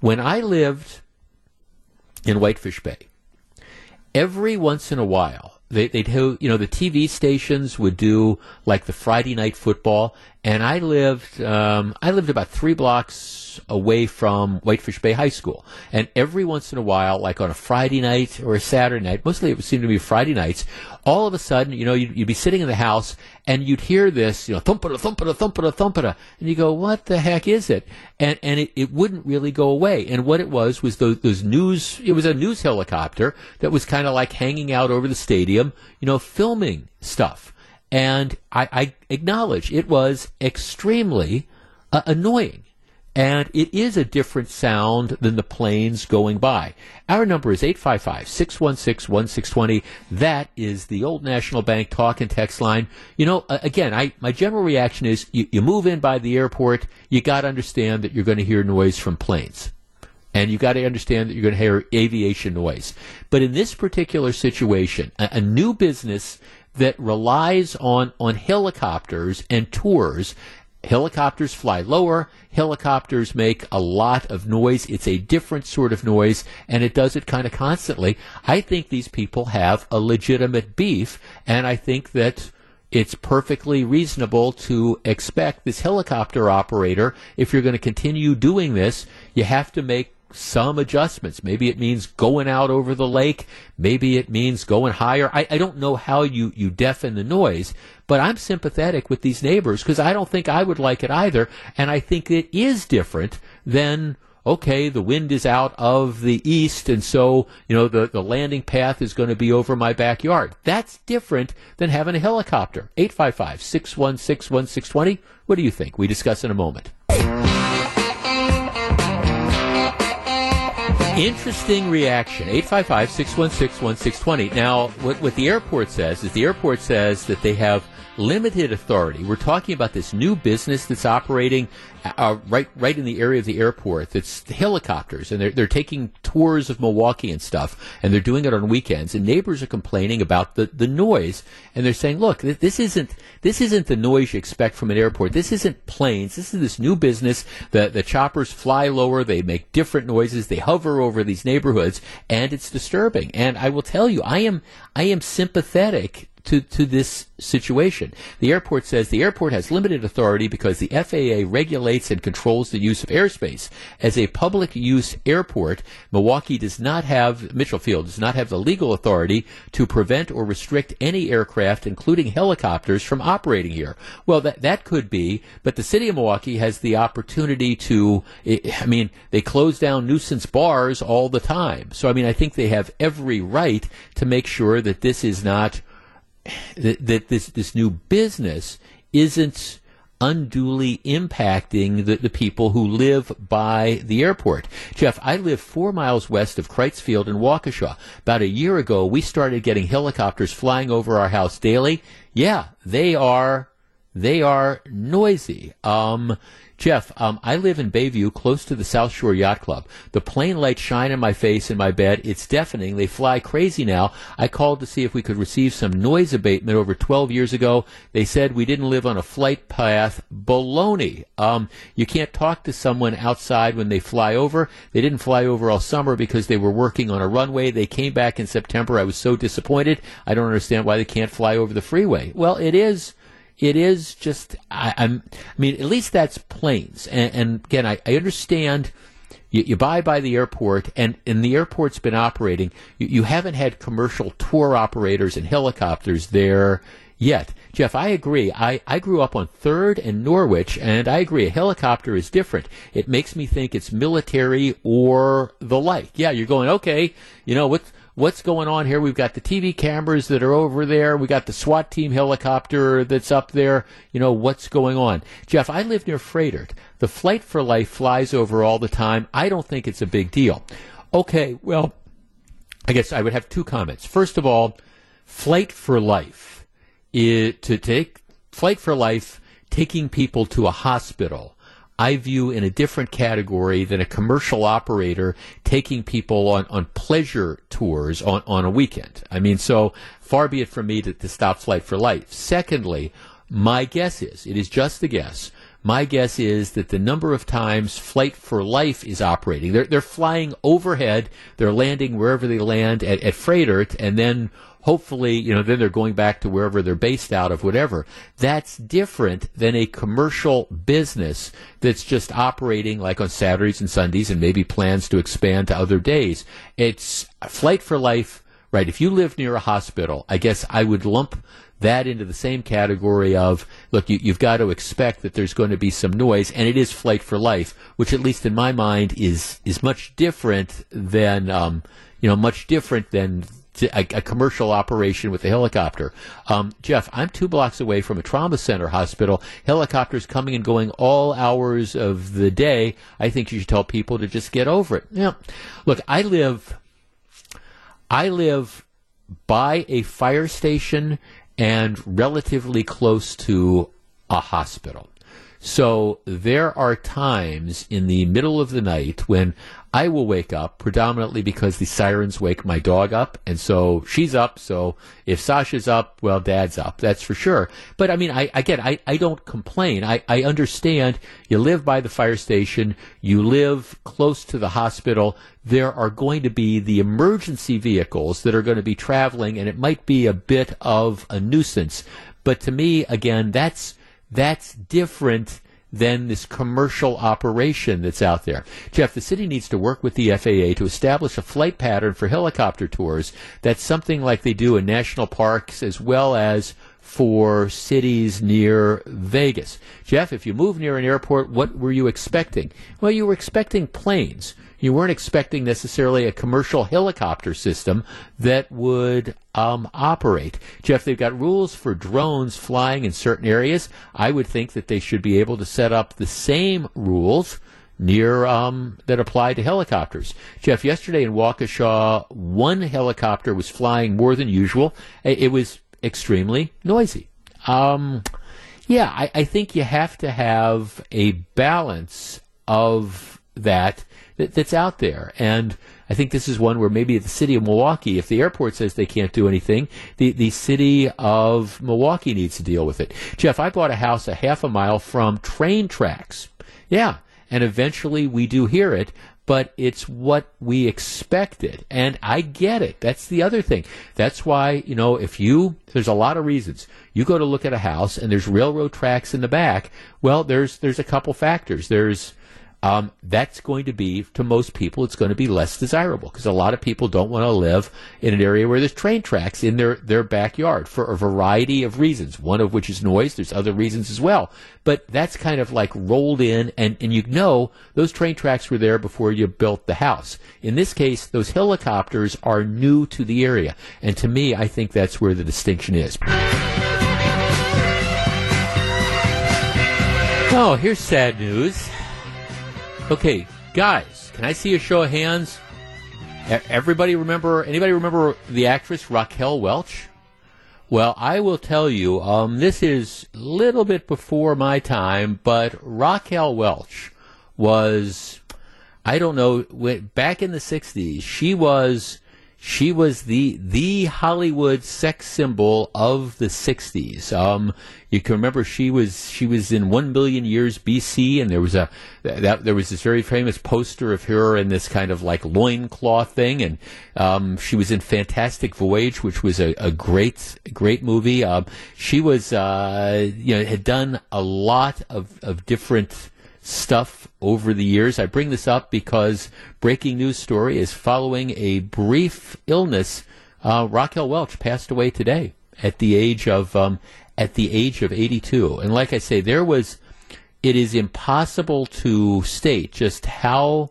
Speaker 4: When I lived in Whitefish Bay, every once in a while, they, they'd do, you know, the TV stations would do like the Friday night football, and I lived, um, I lived about three blocks away from Whitefish Bay High School. And every once in a while, like on a Friday night or a Saturday night, mostly it would seem to be Friday nights, all of a sudden, you know, you'd, you'd be sitting in the house and you'd hear this, you know, thumpada, thumpada, thumpada, thumpada, and you go, what the heck is it? And, and it, it wouldn't really go away. And what it was was those, those news, it was a news helicopter that was kind of like hanging out over the stadium, you know, filming stuff. And I, I acknowledge it was extremely uh, annoying. And it is a different sound than the planes going by. Our number is 855 616 1620. That is the old National Bank talk and text line. You know, again, I, my general reaction is you, you move in by the airport, you got to understand that you're going to hear noise from planes. And you got to understand that you're going to hear aviation noise. But in this particular situation, a, a new business that relies on, on helicopters and tours Helicopters fly lower. Helicopters make a lot of noise. It's a different sort of noise, and it does it kind of constantly. I think these people have a legitimate beef, and I think that it's perfectly reasonable to expect this helicopter operator, if you're going to continue doing this, you have to make some adjustments. Maybe it means going out over the lake. Maybe it means going higher. I, I don't know how you, you deafen the noise, but I'm sympathetic with these neighbors because I don't think I would like it either. And I think it is different than okay, the wind is out of the east, and so, you know, the, the landing path is going to be over my backyard. That's different than having a helicopter. 855 616 1620. What do you think? We discuss in a moment. Interesting reaction. 855 616 1620. Now, what, what the airport says is the airport says that they have limited authority. We're talking about this new business that's operating uh, right right in the area of the airport. That's helicopters, and they're they're taking tours of Milwaukee and stuff, and they're doing it on weekends. And neighbors are complaining about the, the noise, and they're saying, "Look, this isn't this isn't the noise you expect from an airport. This isn't planes. This is this new business. The the choppers fly lower. They make different noises. They hover over these neighborhoods, and it's disturbing. And I will tell you, I am I am sympathetic to, to this situation. The airport says the airport has limited authority because the FAA regulates and controls the use of airspace. As a public use airport, Milwaukee does not have, Mitchell Field does not have the legal authority to prevent or restrict any aircraft, including helicopters, from operating here. Well, that, that could be, but the city of Milwaukee has the opportunity to, eh, I mean, they close down nuisance bars all the time. So, I mean, I think they have every right to make sure that this is not that, that this this new business isn't unduly impacting the, the people who live by the airport. Jeff, I live four miles west of Crites Field in Waukesha. About a year ago, we started getting helicopters flying over our house daily. Yeah, they are they are noisy. Um, Jeff, um, I live in Bayview, close to the South Shore Yacht Club. The plane lights shine in my face in my bed. It's deafening. They fly crazy now. I called to see if we could receive some noise abatement over 12 years ago. They said we didn't live on a flight path. Baloney. Um, you can't talk to someone outside when they fly over. They didn't fly over all summer because they were working on a runway. They came back in September. I was so disappointed. I don't understand why they can't fly over the freeway. Well, it is it is just I, am I mean, at least that's planes. And, and again, I, I understand. You, you, buy by the airport, and, and the airport's been operating. You, you haven't had commercial tour operators and helicopters there yet. Jeff, I agree. I, I grew up on 3rd and Norwich, and I agree. A helicopter is different. It makes me think it's military or the like. Yeah, you're going, okay, you know, what's, what's going on here. We've got the TV cameras that are over there. We got the SWAT team helicopter that's up there. You know, what's going on? Jeff, I live near Frederick. The Flight for Life flies over all the time. I don't think it's a big deal. Okay, well, I guess I would have two comments. First of all, Flight for Life is to take Flight for Life taking people to a hospital I view in a different category than a commercial operator taking people on, on pleasure tours on, on a weekend. I mean, so far be it from me to, to stop Flight for Life. Secondly, my guess is, it is just a guess, my guess is that the number of times Flight for Life is operating, they're, they're flying overhead, they're landing wherever they land at, at Frederick, and then hopefully, you know, then they're going back to wherever they're based out of, whatever. That's different than a commercial business that's just operating like on Saturdays and Sundays and maybe plans to expand to other days. It's flight for life, right? If you live near a hospital, I guess I would lump that into the same category of look, you, have got to expect that there's going to be some noise, and it is flight for life, which at least in my mind is is much different than um, you know much different than a, a, commercial operation with a helicopter. Um, Jeff, I'm two blocks away from a trauma center hospital. Helicopters coming and going all hours of the day. I think you should tell people to just get over it. Yeah. Look, I live, I live by a fire station and relatively close to a hospital. So there are times in the middle of the night when I will wake up predominantly because the sirens wake my dog up, and so she's up. So if Sasha's up, well, Dad's up. That's for sure. But I mean, I again, I, I don't complain. I, I understand. You live by the fire station. You live close to the hospital. There are going to be the emergency vehicles that are going to be traveling, and it might be a bit of a nuisance. But to me, again, that's that's different than this commercial operation that's out there. Jeff, the city needs to work with the FAA to establish a flight pattern for helicopter tours that's something like they do in national parks as well as for cities near Vegas. Jeff, if you move near an airport, what were you expecting? Well, you were expecting planes you weren't expecting necessarily a commercial helicopter system that would um, operate. Jeff, they've got rules for drones flying in certain areas. I would think that they should be able to set up the same rules near um, that apply to helicopters. Jeff, yesterday in Waukesha, one helicopter was flying more than usual. It was extremely noisy. Um, yeah, I, I think you have to have a balance of that that, that's out there. And I think this is one where maybe the city of Milwaukee, if the airport says they can't do anything, the, the city of Milwaukee needs to deal with it. Jeff, I bought a house a half a mile from train tracks. Yeah. And eventually we do hear it, but it's what we expected. And I get it. That's the other thing. That's why, you know, if you, there's a lot of reasons. You go to look at a house and there's railroad tracks in the back. Well, there's, there's a couple factors. There's, um, that's going to be, to most people, it's going to be less desirable because a lot of people don't want to live in an area where there's train tracks in their, their backyard for a variety of reasons, one of which is noise. There's other reasons as well. But that's kind of like rolled in, and, and you know those train tracks were there before you built the house. In this case, those helicopters are new to the area. And to me, I think that's where the distinction is. Oh, here's sad news. Okay, guys, can I see a show of hands? Everybody remember? Anybody remember the actress Raquel Welch? Well, I will tell you, um, this is a little bit before my time, but Raquel Welch was, I don't know, back in the 60s, she was she was the the Hollywood sex symbol of the '60s. Um, you can remember she was she was in One Billion Years BC, and there was a that there was this very famous poster of her in this kind of like loincloth thing, and um, she was in Fantastic Voyage, which was a, a great great movie. Um, she was uh, you know had done a lot of of different stuff over the years. I bring this up because breaking news story is following a brief illness. Uh, Raquel Welch passed away today at the age of um, at the age of 82. And like I say, there was. It is impossible to state just how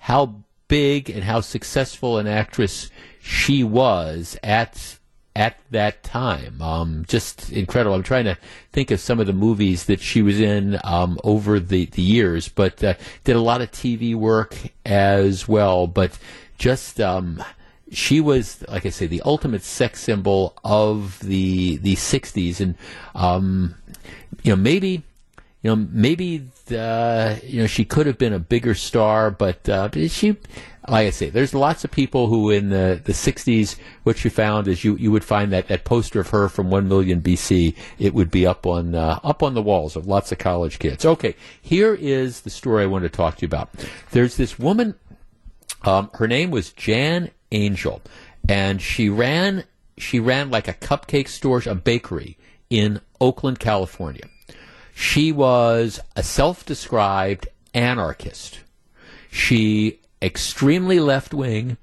Speaker 4: how big and how successful an actress she was at at that time. Um, just incredible. I'm trying to think of some of the movies that she was in um, over the, the years, but uh, did a lot of TV work as well. But just um, she was, like I say, the ultimate sex symbol of the the '60s, and um, you know maybe you know, maybe the, you know she could have been a bigger star, but uh, she, like I say, there's lots of people who in the, the 60s, what you found is you, you would find that, that poster of her from 1 million BC, it would be up on uh, up on the walls of lots of college kids. Okay, here is the story I want to talk to you about. There's this woman, um, her name was Jen Angel, and she ran she ran like a cupcake store, a bakery in Oakland, California. She was a self described anarchist. She, extremely left wing,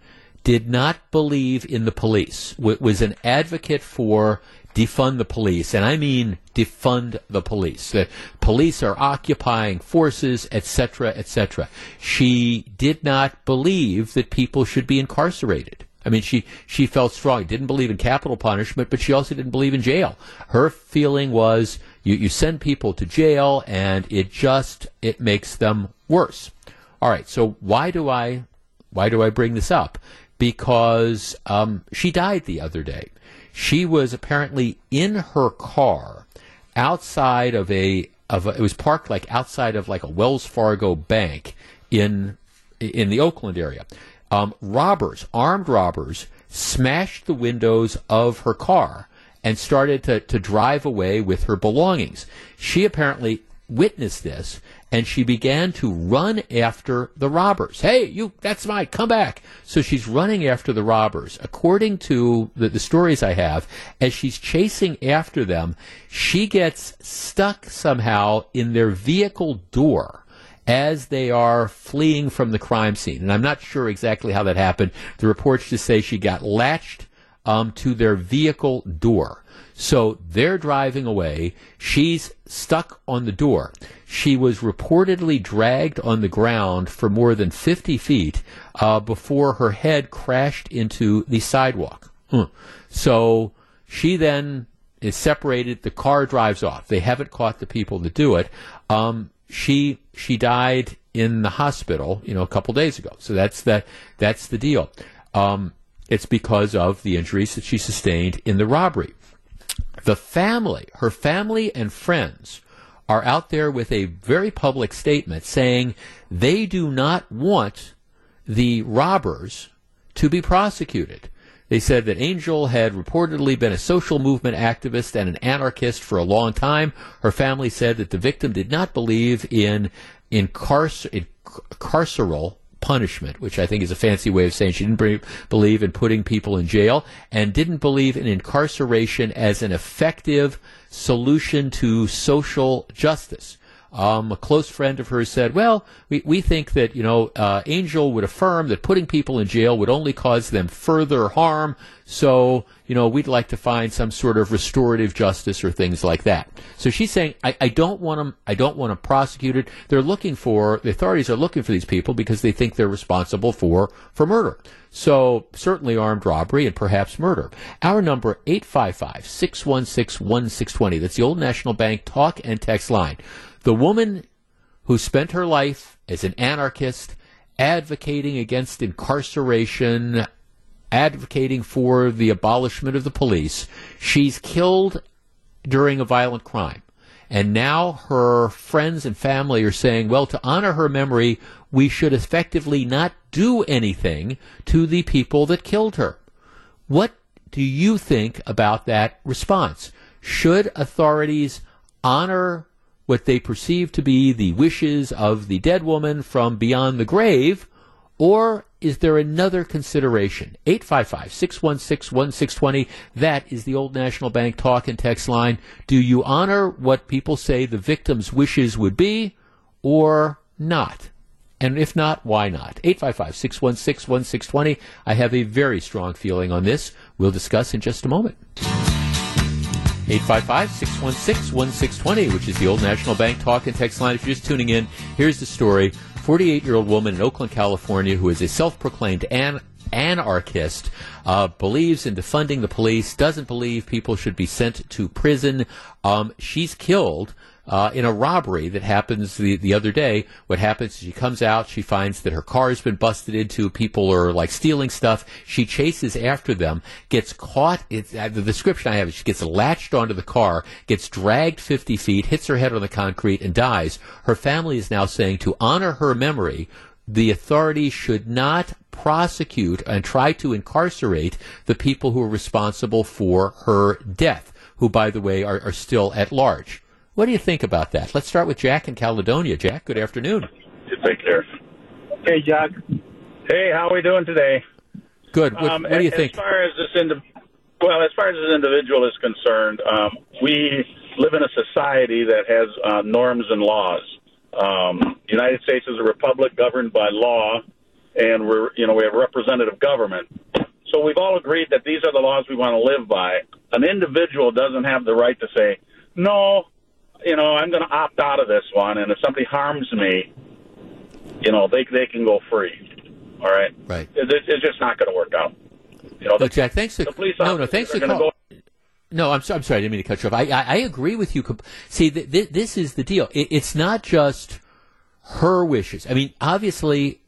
Speaker 4: did not believe in the police, was an advocate for defund the police, and I mean defund the police. The police are occupying forces, etc., etc. She did not believe that people should be incarcerated. I mean, she, she felt strong. Didn't believe in capital punishment, but she also didn't believe in jail. Her feeling was you, you send people to jail and it just it makes them worse. All right, so why do I why do I bring this up? Because um, she died the other day. She was apparently in her car outside of a of a, it was parked like outside of like a Wells Fargo bank in in the Oakland area. Um, robbers, armed robbers, smashed the windows of her car and started to, to drive away with her belongings. She apparently witnessed this and she began to run after the robbers. Hey, you, that's mine, come back. So she's running after the robbers. According to the, the stories I have, as she's chasing after them, she gets stuck somehow in their vehicle door as they are fleeing from the crime scene. And I'm not sure exactly how that happened. The reports just say she got latched um, to their vehicle door. So they're driving away. She's stuck on the door. She was reportedly dragged on the ground for more than 50 feet uh, before her head crashed into the sidewalk. So she then is separated. The car drives off. They haven't caught the people to do it. Um, she she died in the hospital, you know, a couple days ago. So that's the that's the deal. Um, it's because of the injuries that she sustained in the robbery. The family, her family and friends, are out there with a very public statement saying they do not want the robbers to be prosecuted. They said that Angel had reportedly been a social movement activist and an anarchist for a long time. Her family said that the victim did not believe in, in, in carceral punishment, which I think is a fancy way of saying she didn't be- believe in putting people in jail and didn't believe in incarceration as an effective solution to social justice. Um, a close friend of hers said, "Well, we, we think that you know uh, Angel would affirm that putting people in jail would only cause them further harm. So you know we'd like to find some sort of restorative justice or things like that." So she's saying, "I, I don't want them. I don't want them prosecuted. They're looking for the authorities are looking for these people because they think they're responsible for for murder." So certainly armed robbery and perhaps murder. Our number 855-616-1620. That's the Old National Bank talk and text line. The woman who spent her life as an anarchist advocating against incarceration advocating for the abolishment of the police. She's killed during a violent crime. And now her friends and family are saying, well, to honor her memory, we should effectively not do anything to the people that killed her. What do you think about that response? Should authorities honor what they perceive to be the wishes of the dead woman from beyond the grave, or is there another consideration? 855 616 1620. That is the Old National Bank talk and text line. Do you honor what people say the victim's wishes would be or not? And if not, why not? 855 616 1620. I have a very strong feeling on this. We'll discuss in just a moment. 855 616 1620, which is the Old National Bank talk and text line. If you're just tuning in, here's the story. 48 year old woman in Oakland, California, who is a self proclaimed an- anarchist, uh, believes in defunding the police, doesn't believe people should be sent to prison. Um, she's killed uh, in a robbery that happens the, the other day. What happens is she comes out, she finds that her car has been busted into, people are like stealing stuff. She chases after them, gets caught. It's, uh, the description I have is she gets latched onto the car, gets dragged 50 feet, hits her head on the concrete, and dies. Her family is now saying to honor her memory, the authorities should not prosecute and try to incarcerate the people who are responsible for her death, who, by the way, are, are still at large. What do you think about that? Let's start with Jack in Caledonia. Jack, good afternoon.
Speaker 10: Take care.
Speaker 11: Hey, Jack.
Speaker 10: Hey, how are we doing today?
Speaker 4: Good. What, um, what do you
Speaker 10: as
Speaker 4: think?
Speaker 10: As far as this indi- well, as far as this individual is concerned, um, we live in a society that has uh, norms and laws. Um, the United States is a republic governed by law, and we're you know we have representative government. So we've all agreed that these are the laws we want to live by. An individual doesn't have the right to say, no, you know, I'm going to opt out of this one, and if somebody harms me, you know, they they can go free. All right,
Speaker 4: right.
Speaker 10: It, it's just not going to work out. You know,
Speaker 4: no,
Speaker 10: the,
Speaker 4: Jack. Thanks
Speaker 10: the
Speaker 4: no, no. Thanks for calling. No, I'm, so, I'm sorry. I didn't mean to cut you off. I, I, I agree with you. See, th- th- this is the deal. It, it's not just her wishes. I mean, obviously,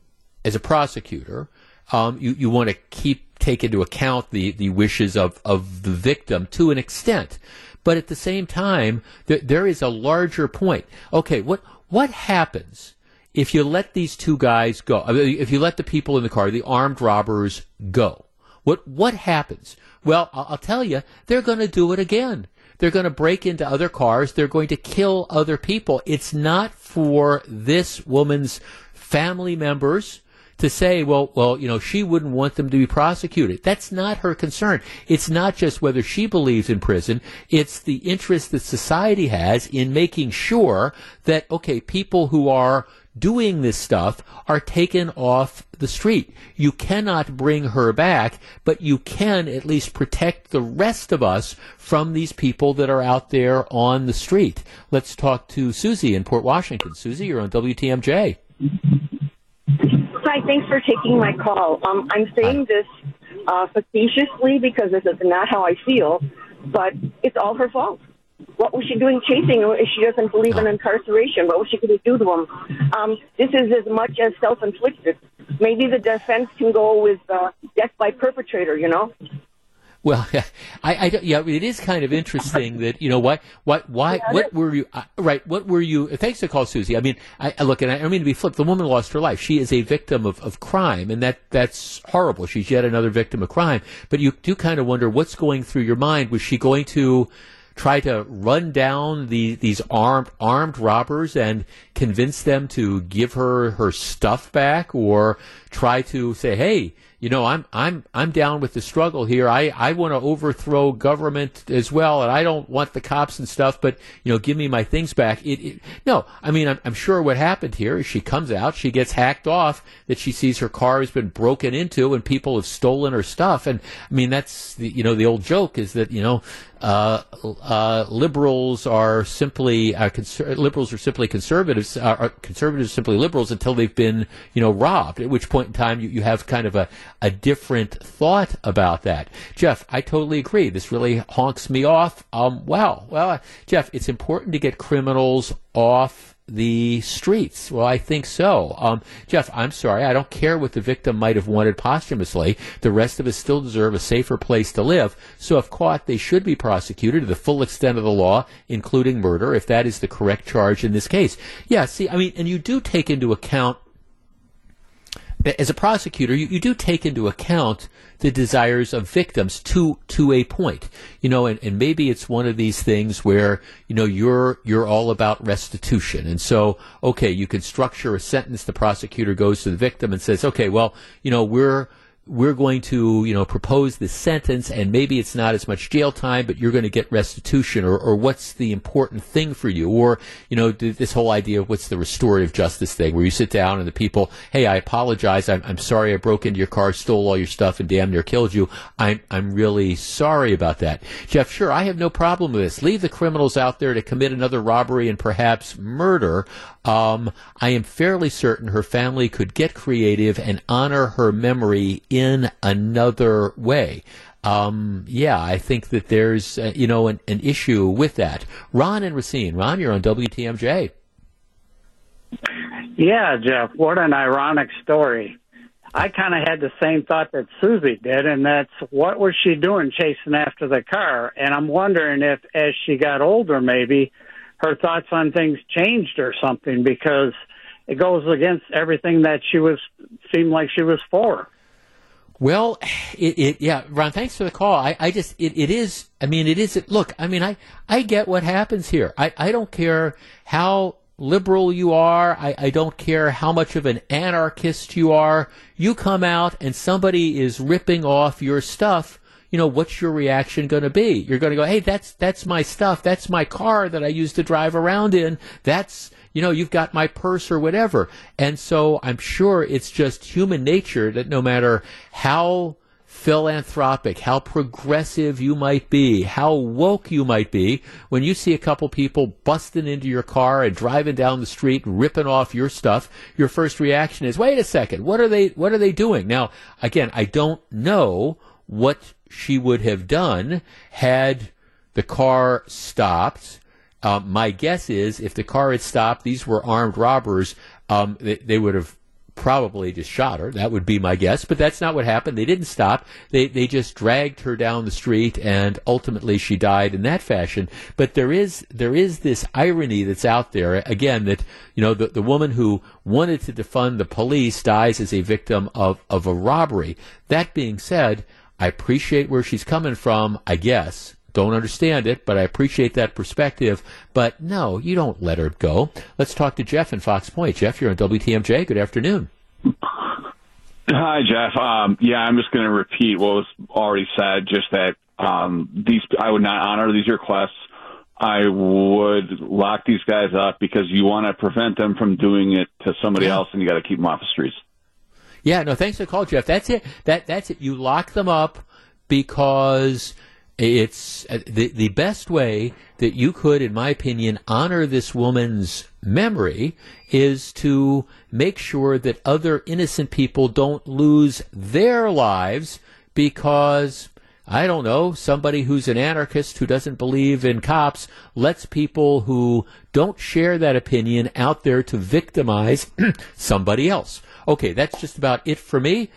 Speaker 4: as a prosecutor, um, you, you want to keep take into account the, the wishes of, of the victim to an extent. But at the same time, there, there is a larger point. Okay, what what happens if you let these two guys go? if you let the people in the car, the armed robbers, go? What what happens? Well, I'll, I'll tell you, they're going to do it again. They're going to break into other cars. They're going to kill other people. It's not for this woman's family members to say, well, well, you know, she wouldn't want them to be prosecuted. That's not her concern. It's not just whether she believes in prison. It's the interest that society has in making sure that, okay, people who are doing this stuff are taken off the street. You cannot bring her back, but you can at least protect the rest of us from these people that are out there on the street. Let's talk to Susie in Port Washington. Susie, you're on WTMJ.
Speaker 12: Hi, thanks for taking my call. Um, I'm saying this uh, facetiously because this is not how I feel, but it's all her fault. What was she doing chasing if she doesn't believe in incarceration? What was she going to do to him? Um, this is as much as self-inflicted. Maybe the defense can go with uh, death by perpetrator, you know?
Speaker 4: Well, I, I, yeah, it is kind of interesting that you know what, what, why, what were you, uh, right? What were you? Thanks to call Susie. I mean, I, I look, and I, I mean to be flipped. The woman lost her life. She is a victim of, of crime, and that that's horrible. She's yet another victim of crime. But you do kind of wonder what's going through your mind. Was she going to? try to run down the, these armed armed robbers and convince them to give her her stuff back, or try to say, "Hey, you know, I'm I'm I'm down with the struggle here. I I want to overthrow government as well, and I don't want the cops and stuff. But you know, give me my things back. It, it no, I mean, I'm, I'm sure what happened here is she comes out, she gets hacked off, that she sees her car has been broken into, and people have stolen her stuff. And I mean, that's the you know the old joke is that you know uh, uh, liberals are simply uh, conser- liberals are simply conservatives. Are conservatives simply liberals until they've been you know robbed. At which point in time you, you have kind of a, a different thought about that. Jeff, I totally agree. This really honks me off. Um, well, well, Jeff, it's important to get criminals off the streets? Well, I think so. Um, Jeff, I'm sorry. I don't care what the victim might have wanted posthumously. The rest of us still deserve a safer place to live. So if caught, they should be prosecuted to the full extent of the law, including murder, if that is the correct charge in this case. Yeah, see, I mean, and you do take into account as a prosecutor, you, you do take into account the desires of victims to to a point. You know, and, and maybe it's one of these things where, you know, you're you're all about restitution. And so, okay, you can structure a sentence, the prosecutor goes to the victim and says, Okay, well, you know, we're we're going to, you know, propose this sentence and maybe it's not as much jail time, but you're going to get restitution or, or what's the important thing for you? Or, you know, this whole idea of what's the restorative justice thing where you sit down and the people, hey, I apologize. I'm, I'm sorry I broke into your car, stole all your stuff and damn near killed you. I'm, I'm really sorry about that. Jeff, sure, I have no problem with this. Leave the criminals out there to commit another robbery and perhaps murder. Um, I am fairly certain her family could get creative and honor her memory in another way. Um, yeah, I think that there's, uh, you know, an, an, issue with that. Ron and Racine. Ron, you're on WTMJ.
Speaker 11: Yeah, Jeff, what an ironic story. I kind of had the same thought that Susie did, and that's what was she doing chasing after the car? And I'm wondering if, as she got older, maybe her thoughts on things changed or something because it goes against everything that she was seemed like she was for.
Speaker 4: Well, it, it yeah, Ron, thanks for the call. I, I just it, it is I mean it is look, I mean I, I get what happens here. I, I don't care how liberal you are, I, I don't care how much of an anarchist you are, you come out and somebody is ripping off your stuff you know, what's your reaction going to be? You're going to go, hey, that's that's my stuff. That's my car that I used to drive around in. That's you know, you've got my purse or whatever. And so I'm sure it's just human nature that no matter how philanthropic, how progressive you might be, how woke you might be, when you see a couple people busting into your car and driving down the street, ripping off your stuff, your first reaction is, wait a second, what are they, what are they doing? Now, again, I don't know what she would have done had the car stopped. Uh, my guess is if the car had stopped, these were armed robbers, um, they, they, would have probably just shot her. That would be my guess. But that's not what happened. They didn't stop. They, they just dragged her down the street and ultimately she died in that fashion. But there is, there is this irony that's out there. Again, that, you know, the, the woman who wanted to defund the police dies as a victim of, of a robbery. That being said, I appreciate where she's coming from, I guess. Don't understand it, but I appreciate that perspective. But no, you don't let her go. Let's talk to Jeff in Fox Point. Jeff, you're on WTMJ. Good afternoon.
Speaker 13: Hi, Jeff. Um, yeah, I'm just going to repeat what was already said. Just that um, these, I would not honor these requests. I would lock these guys up because you want to prevent them from doing it to somebody yeah. else, and you got to keep them off the streets.
Speaker 4: Yeah, no, thanks for the call, Jeff. That's it. That that's it. You lock them up because it's uh, the the best way that you could, in my opinion, honor this woman's memory is to make sure that other innocent people don't lose their lives because I don't know, somebody who's an anarchist who doesn't believe in cops lets people who don't share that opinion out there to victimize somebody else. Okay, that's just about it for me.